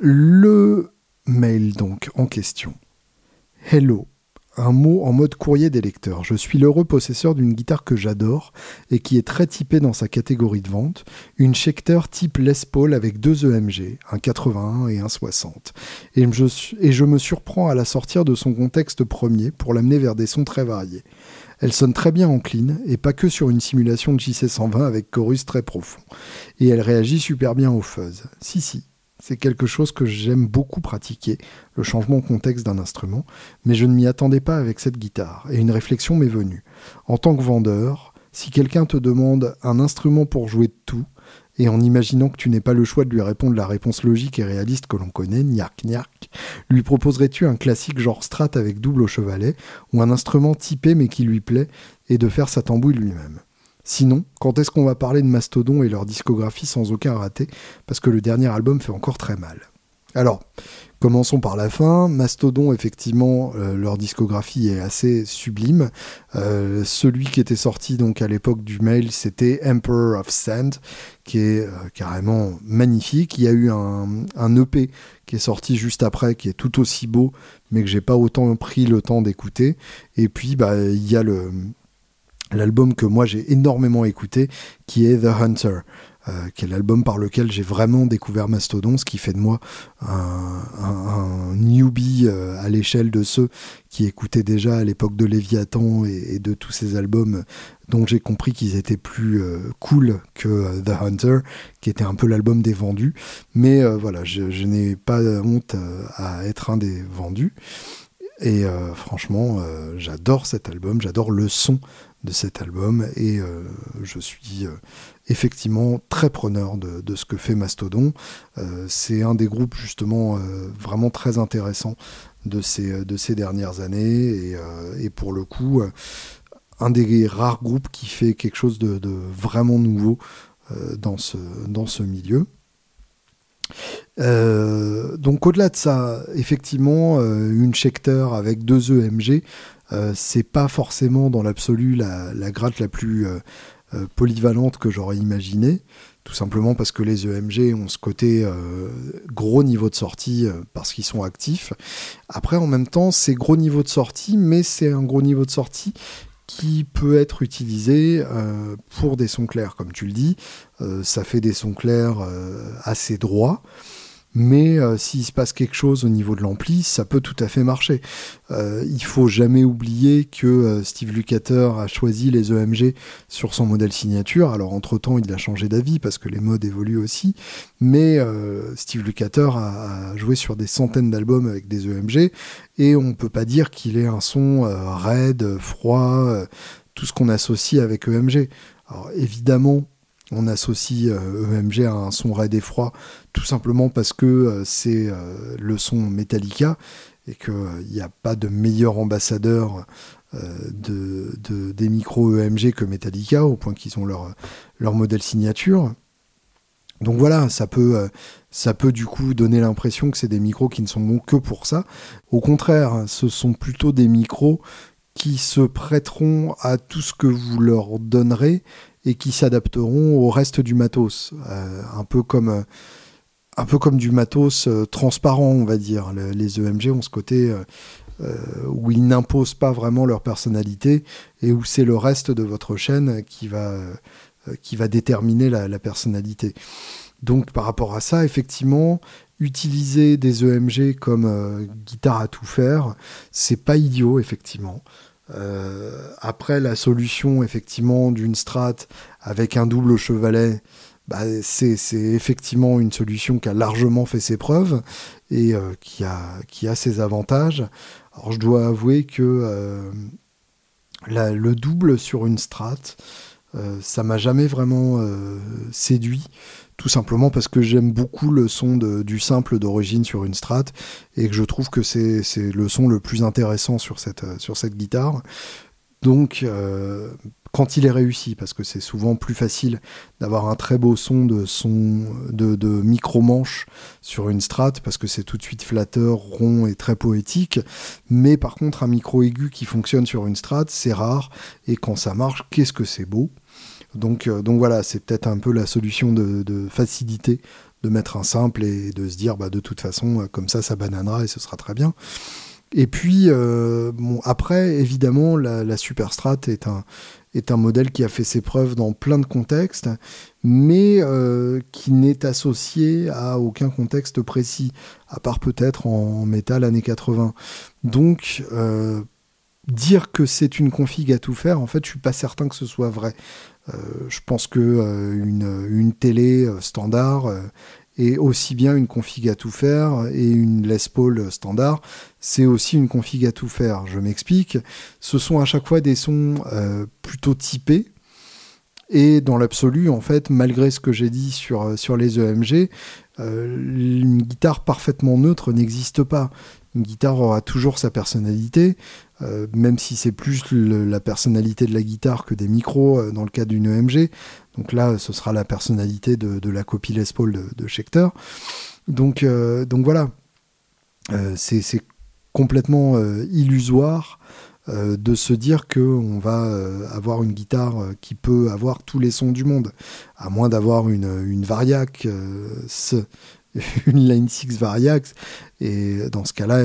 Le mail donc en question. Hello, un mot en mode courrier des lecteurs. Je suis l'heureux possesseur d'une guitare que j'adore et qui est très typée dans sa catégorie de vente, une Schecter type Les Paul avec deux EMG, un 81 et un 60. Et je, et je me surprends à la sortir de son contexte premier pour l'amener vers des sons très variés. Elle sonne très bien en clean et pas que sur une simulation de JC120 avec chorus très profond. Et elle réagit super bien au fuzz. Si si, c'est quelque chose que j'aime beaucoup pratiquer, le changement de contexte d'un instrument, mais je ne m'y attendais pas avec cette guitare, et une réflexion m'est venue. En tant que vendeur, si quelqu'un te demande un instrument pour jouer de tout, et en imaginant que tu n'aies pas le choix de lui répondre la réponse logique et réaliste que l'on connaît, niark niark, lui proposerais-tu un classique genre strat avec double au chevalet, ou un instrument typé mais qui lui plaît, et de faire sa tambouille lui-même? Sinon, quand est-ce qu'on va parler de Mastodon et leur discographie sans aucun raté Parce que le dernier album fait encore très mal. Alors, commençons par la fin. Mastodon, effectivement, euh, leur discographie est assez sublime. Euh, celui qui était sorti donc à l'époque du mail, c'était Emperor of Sand, qui est euh, carrément magnifique. Il y a eu un, EP qui est sorti juste après, qui est tout aussi beau, mais que j'ai pas autant pris le temps d'écouter. Et puis, bah, il y a le l'album que moi j'ai énormément écouté, qui est The Hunter. qui est l'album par lequel j'ai vraiment découvert Mastodon, ce qui fait de moi un, newbie à l'échelle de ceux qui écoutaient déjà à l'époque de Léviathan et, de tous ces albums dont j'ai compris qu'ils étaient plus cool que The Hunter, qui était un peu l'album des vendus. Mais voilà, je, n'ai pas honte à être un des vendus. Et euh, franchement, euh, j'adore cet album, j'adore le son de cet album et euh, je suis effectivement très preneur de, ce que fait Mastodon. c'est un des groupes justement vraiment très intéressants de ces, de ces dernières années et, pour le coup, un des rares groupes qui fait quelque chose de, vraiment nouveau dans, ce, milieu. Euh, donc au-delà de ça, effectivement, euh, une Schecter avec deux EMG, euh, c'est pas forcément dans l'absolu la, gratte la plus polyvalente que j'aurais imaginé. Tout simplement parce que les EMG ont ce côté gros niveau de sortie parce qu'ils sont actifs. Après, en même temps, c'est gros niveau de sortie, mais c'est un gros niveau de sortie qui peut être utilisé pour des sons clairs, comme tu le dis. ça fait des sons clairs assez droits. Mais euh, s'il se passe quelque chose au niveau de l'ampli, ça peut tout à fait marcher. Euh, il faut jamais oublier que euh, Steve Lukather a choisi les EMG sur son modèle signature. Alors entre-temps, il a changé d'avis parce que les modes évoluent aussi. Mais euh, Steve Lukather a, a, joué sur des centaines d'albums avec des EMG et on ne peut pas dire qu'il ait un son raide, froid, tout ce qu'on associe avec EMG. Alors évidemment, on associe EMG euh, e à un son raide et froid, tout simplement parce que euh, c'est euh, le son Metallica et qu'il n'y a pas de meilleur ambassadeur de, des micros EMG que Metallica, au point qu'ils ont leur, leur modèle signature. Donc voilà, ça peut, ça peut du coup donner l'impression que c'est des micros qui ne sont bons que pour ça. Au contraire, ce sont plutôt des micros qui se prêteront à tout ce que vous leur donnerez et qui s'adapteront au reste du matos, euh, un peu comme euh, un peu comme du matos euh, transparent, on va dire. les EMG ont ce côté où ils n'imposent pas vraiment leur personnalité et où c'est le reste de votre chaîne qui va qui va déterminer la, personnalité. Donc par rapport à ça, effectivement, utiliser des EMG comme guitare à tout faire, c'est pas idiot, effectivement. Euh, après, la solution effectivement d'une strat avec un double chevalet, bah, c'est effectivement une solution qui a largement fait ses preuves et euh, qui, a, qui a ses avantages. Alors je dois avouer que euh, le double sur une strat, ça m'a jamais vraiment séduit tout simplement parce que j'aime beaucoup le son du simple d'origine sur une strat et que je trouve que c'est le son le plus intéressant sur cette, cette guitare. Donc, euh, quand il est réussi, parce que c'est souvent plus facile d'avoir un très beau son de son de micro-manche sur une strat, parce que c'est tout de suite flatteur, rond et très poétique. Mais par contre, un micro aigu qui fonctionne sur une strat, c'est rare. Et quand ça marche, qu'est-ce que c'est beau? Donc, euh, donc voilà, c'est peut-être un peu la solution de, facilité de mettre un simple et de se dire bah, de toute façon, euh, comme ça, ça bananera et ce sera très bien. Et puis, euh, après, évidemment, la, Superstrat est un, modèle qui a fait ses preuves dans plein de contextes, mais qui n'est associé à aucun contexte précis, à part peut-être en, métal années 80. Donc, dire que c'est une config à tout faire, en fait, je suis pas certain que ce soit vrai. Euh, je pense que euh, une, télé euh, standard est aussi bien une config à tout faire et une Les Paul standard, c'est aussi une config à tout faire. Je m'explique. Ce sont à chaque fois des sons plutôt typés. Et dans l'absolu, en fait, malgré ce que j'ai dit sur, sur les EMG, une guitare parfaitement neutre n'existe pas. Une guitare aura toujours sa personnalité. Euh, même si c'est plus la personnalité de la guitare que des micros euh, dans le cas d'une EMG. Donc là, ce sera la personnalité de, la copie Les Paul de, de. Donc, euh, donc voilà, c'est complètement illusoire de se dire qu'on va avoir une guitare qui peut avoir tous les sons du monde, à moins d'avoir une, une Variac, une Line 6 Variax. Et dans ce cas-là,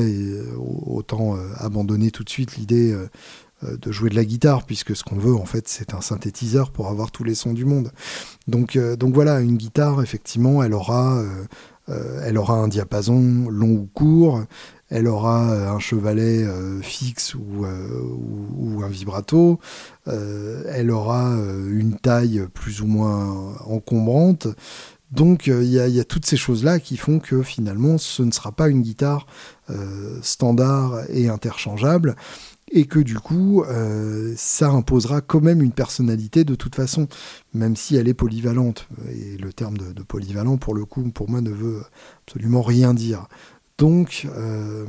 autant euh, abandonner tout de suite l'idée euh, de jouer de la guitare, puisque ce qu'on veut, en fait, c'est un synthétiseur pour avoir tous les sons du monde. Donc, voilà, une guitare, effectivement, elle aura, un diapason long ou court, elle aura euh, un chevalet euh, fixe euh, ou, un vibrato, elle aura une taille plus ou moins encombrante. Donc il y, a toutes ces choses-là qui font que finalement ce ne sera pas une guitare standard et interchangeable et que du coup ça imposera quand même une personnalité de toute façon, même si elle est polyvalente. Et le terme de polyvalent pour le coup pour moi ne veut absolument rien dire. Donc, euh,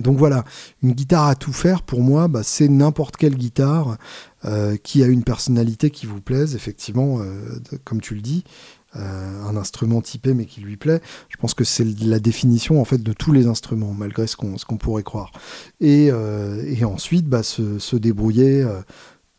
donc voilà, une guitare à tout faire, pour moi, bah, c'est n'importe quelle guitare euh, qui a une personnalité qui vous plaise, effectivement, euh, comme tu le dis. Un instrument typé mais qui lui plaît. Je pense que c'est la définition en fait de tous les instruments, malgré ce qu'on pourrait croire. Et, ensuite, bah, se, débrouiller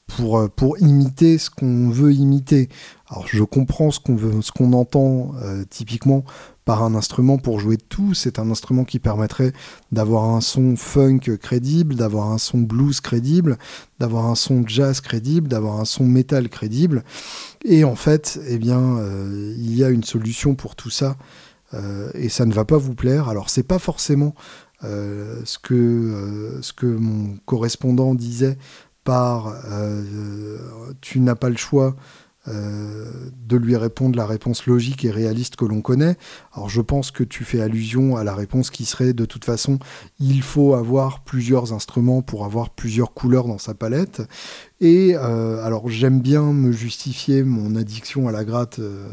pour, pour imiter ce qu'on veut imiter. Alors je comprends ce qu'on veut, ce qu'on entend typiquement par un instrument pour jouer tout. C'est un instrument qui permettrait d'avoir un son funk crédible, d'avoir un son blues crédible, d'avoir un son jazz crédible, d'avoir un son metal crédible. Et en fait, eh bien, euh, il y a une solution pour tout ça. Euh, et ça ne va pas vous plaire. Alors c'est pas forcément euh, ce que ce que mon correspondant disait par tu n'as pas le choix euh, de lui répondre la réponse logique et réaliste que l'on connaît. Alors je pense que tu fais allusion à la réponse qui serait de toute façon il faut avoir plusieurs instruments pour avoir plusieurs couleurs dans sa palette. Et euh, alors j'aime bien me justifier mon addiction à la gratte, euh,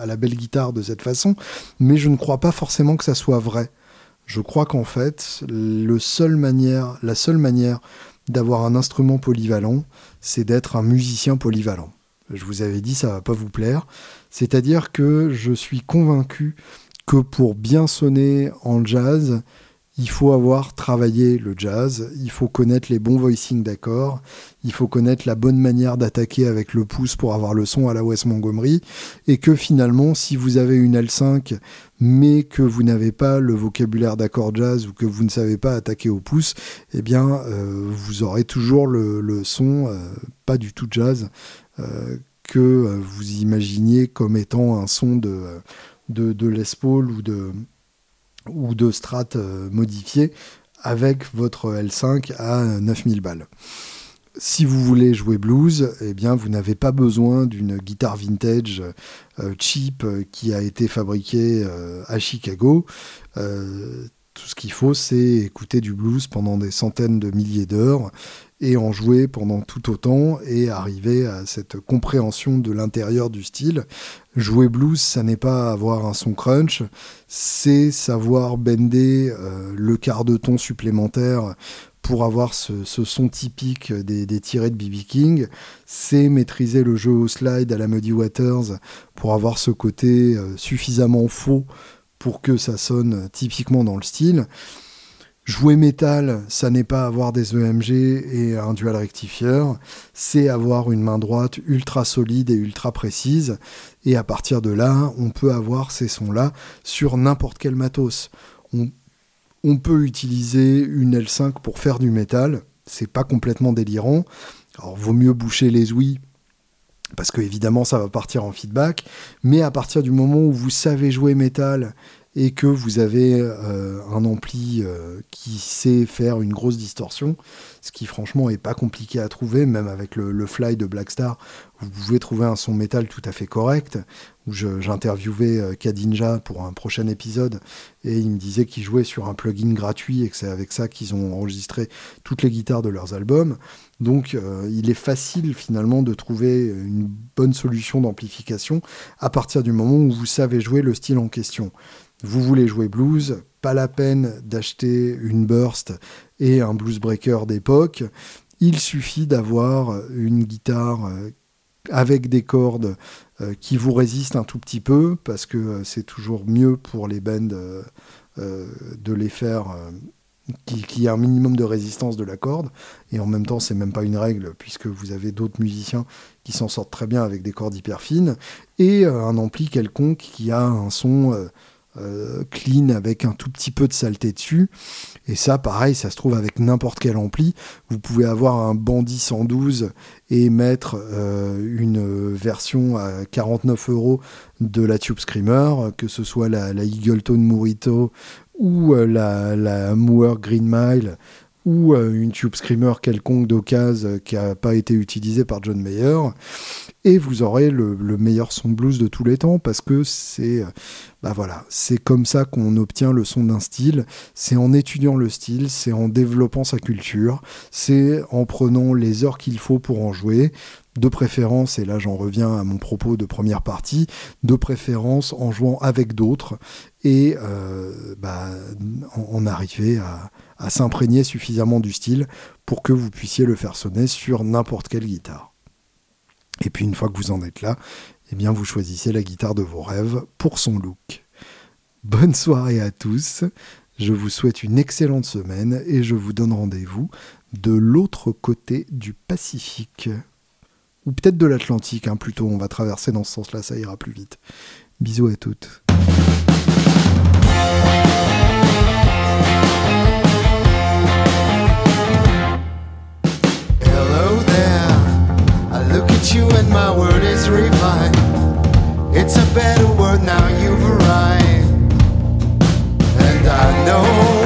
à la belle guitare de cette façon, mais je ne crois pas forcément que ça soit vrai. Je crois qu'en fait, le seul manière, la seule manière d'avoir un instrument polyvalent, c'est d'être un musicien polyvalent je vous avais dit ça va pas vous plaire. C'est-à-dire que je suis convaincu que pour bien sonner en jazz, il faut avoir travaillé le jazz, il faut connaître les bons voicings d'accords, il faut connaître la bonne manière d'attaquer avec le pouce pour avoir le son à la West Montgomery, et que finalement, si vous avez une L5, mais que vous n'avez pas le vocabulaire d'accord jazz ou que vous ne savez pas attaquer au pouce, eh bien, euh, vous aurez toujours le, son euh, pas du tout jazz, que euh, vous imaginiez comme étant un son de, de, de Les Paul ou de, ou de Strat euh, modifié avec votre L5 à 9000 balles. Si vous voulez jouer blues, eh bien vous n'avez pas besoin d'une guitare vintage cheap qui a été fabriquée à Chicago. tout ce qu'il faut, c'est écouter du blues pendant des centaines de milliers d'heures et en jouer pendant tout autant et arriver à cette compréhension de l'intérieur du style. Jouer blues, ça n'est pas avoir un son crunch, c'est savoir bender euh, le quart de ton supplémentaire pour avoir ce, son typique des, des, tirés de BB King, c'est maîtriser le jeu au slide à la Muddy Waters pour avoir ce côté euh, suffisamment faux pour que ça sonne typiquement dans le style. Jouer métal, ça n'est pas avoir des EMG et un dual rectifieur, c'est avoir une main droite ultra solide et ultra précise. Et à partir de là, on peut avoir ces sons-là sur n'importe quel matos. On, peut utiliser une L5 pour faire du métal, c'est pas complètement délirant. Alors vaut mieux boucher les ouïes parce que évidemment ça va partir en feedback, mais à partir du moment où vous savez jouer métal et que vous avez euh, un ampli euh, qui sait faire une grosse distorsion, ce qui franchement est pas compliqué à trouver, même avec le, Fly de Blackstar, vous pouvez trouver un son métal tout à fait correct. Où j'interviewais euh, Kadinja pour un prochain épisode et il me disait qu'ils jouaient sur un plugin gratuit et que c'est avec ça qu'ils ont enregistré toutes les guitares de leurs albums. Donc il est facile finalement de trouver une bonne solution d'amplification à partir du moment où vous savez jouer le style en question. Vous voulez jouer blues, pas la peine d'acheter une burst et un blues breaker d'époque. Il suffit d'avoir une guitare euh, avec des cordes euh, qui vous résistent un tout petit peu, parce que euh, c'est toujours mieux pour les bands de les faire qui, y a un minimum de résistance de la corde, et en même temps c'est même pas une règle, puisque vous avez d'autres musiciens qui s'en sortent très bien avec des cordes hyper fines, et un ampli quelconque qui a un son euh, clean avec un tout petit peu de saleté dessus. Et ça, pareil, ça se trouve avec n'importe quel ampli. Vous pouvez avoir un Bandit 112 et mettre euh, une version à 49 euros de la Tube Screamer, que ce soit la, la Eagleton Murito ou la, la Moore Green Mile ou une Tube Screamer quelconque d'occasion qui n'a pas été utilisée par John Mayer. Et vous aurez le, meilleur son blues de tous les temps parce que c'est bah voilà, comme ça qu'on obtient le son d'un style, c'est en étudiant le style, c'est en développant sa culture, c'est en prenant les heures qu'il faut pour en jouer, de préférence, et là j'en reviens à mon propos de première partie, de préférence en jouant avec d'autres et euh, bah, en, arriver à, à s'imprégner suffisamment du style pour que vous puissiez le faire sonner sur n'importe quelle guitare. Et puis une fois que vous en êtes là, eh bien vous choisissez la guitare de vos rêves pour son look. Bonne soirée à tous, je vous souhaite une excellente semaine et je vous donne rendez-vous de l'autre côté du Pacifique. Ou peut-être de l'Atlantique, hein, plutôt on va traverser dans ce sens-là, ça ira plus vite. Bisous à toutes. You and my word is refined. It's a better word now you've arrived. And I know.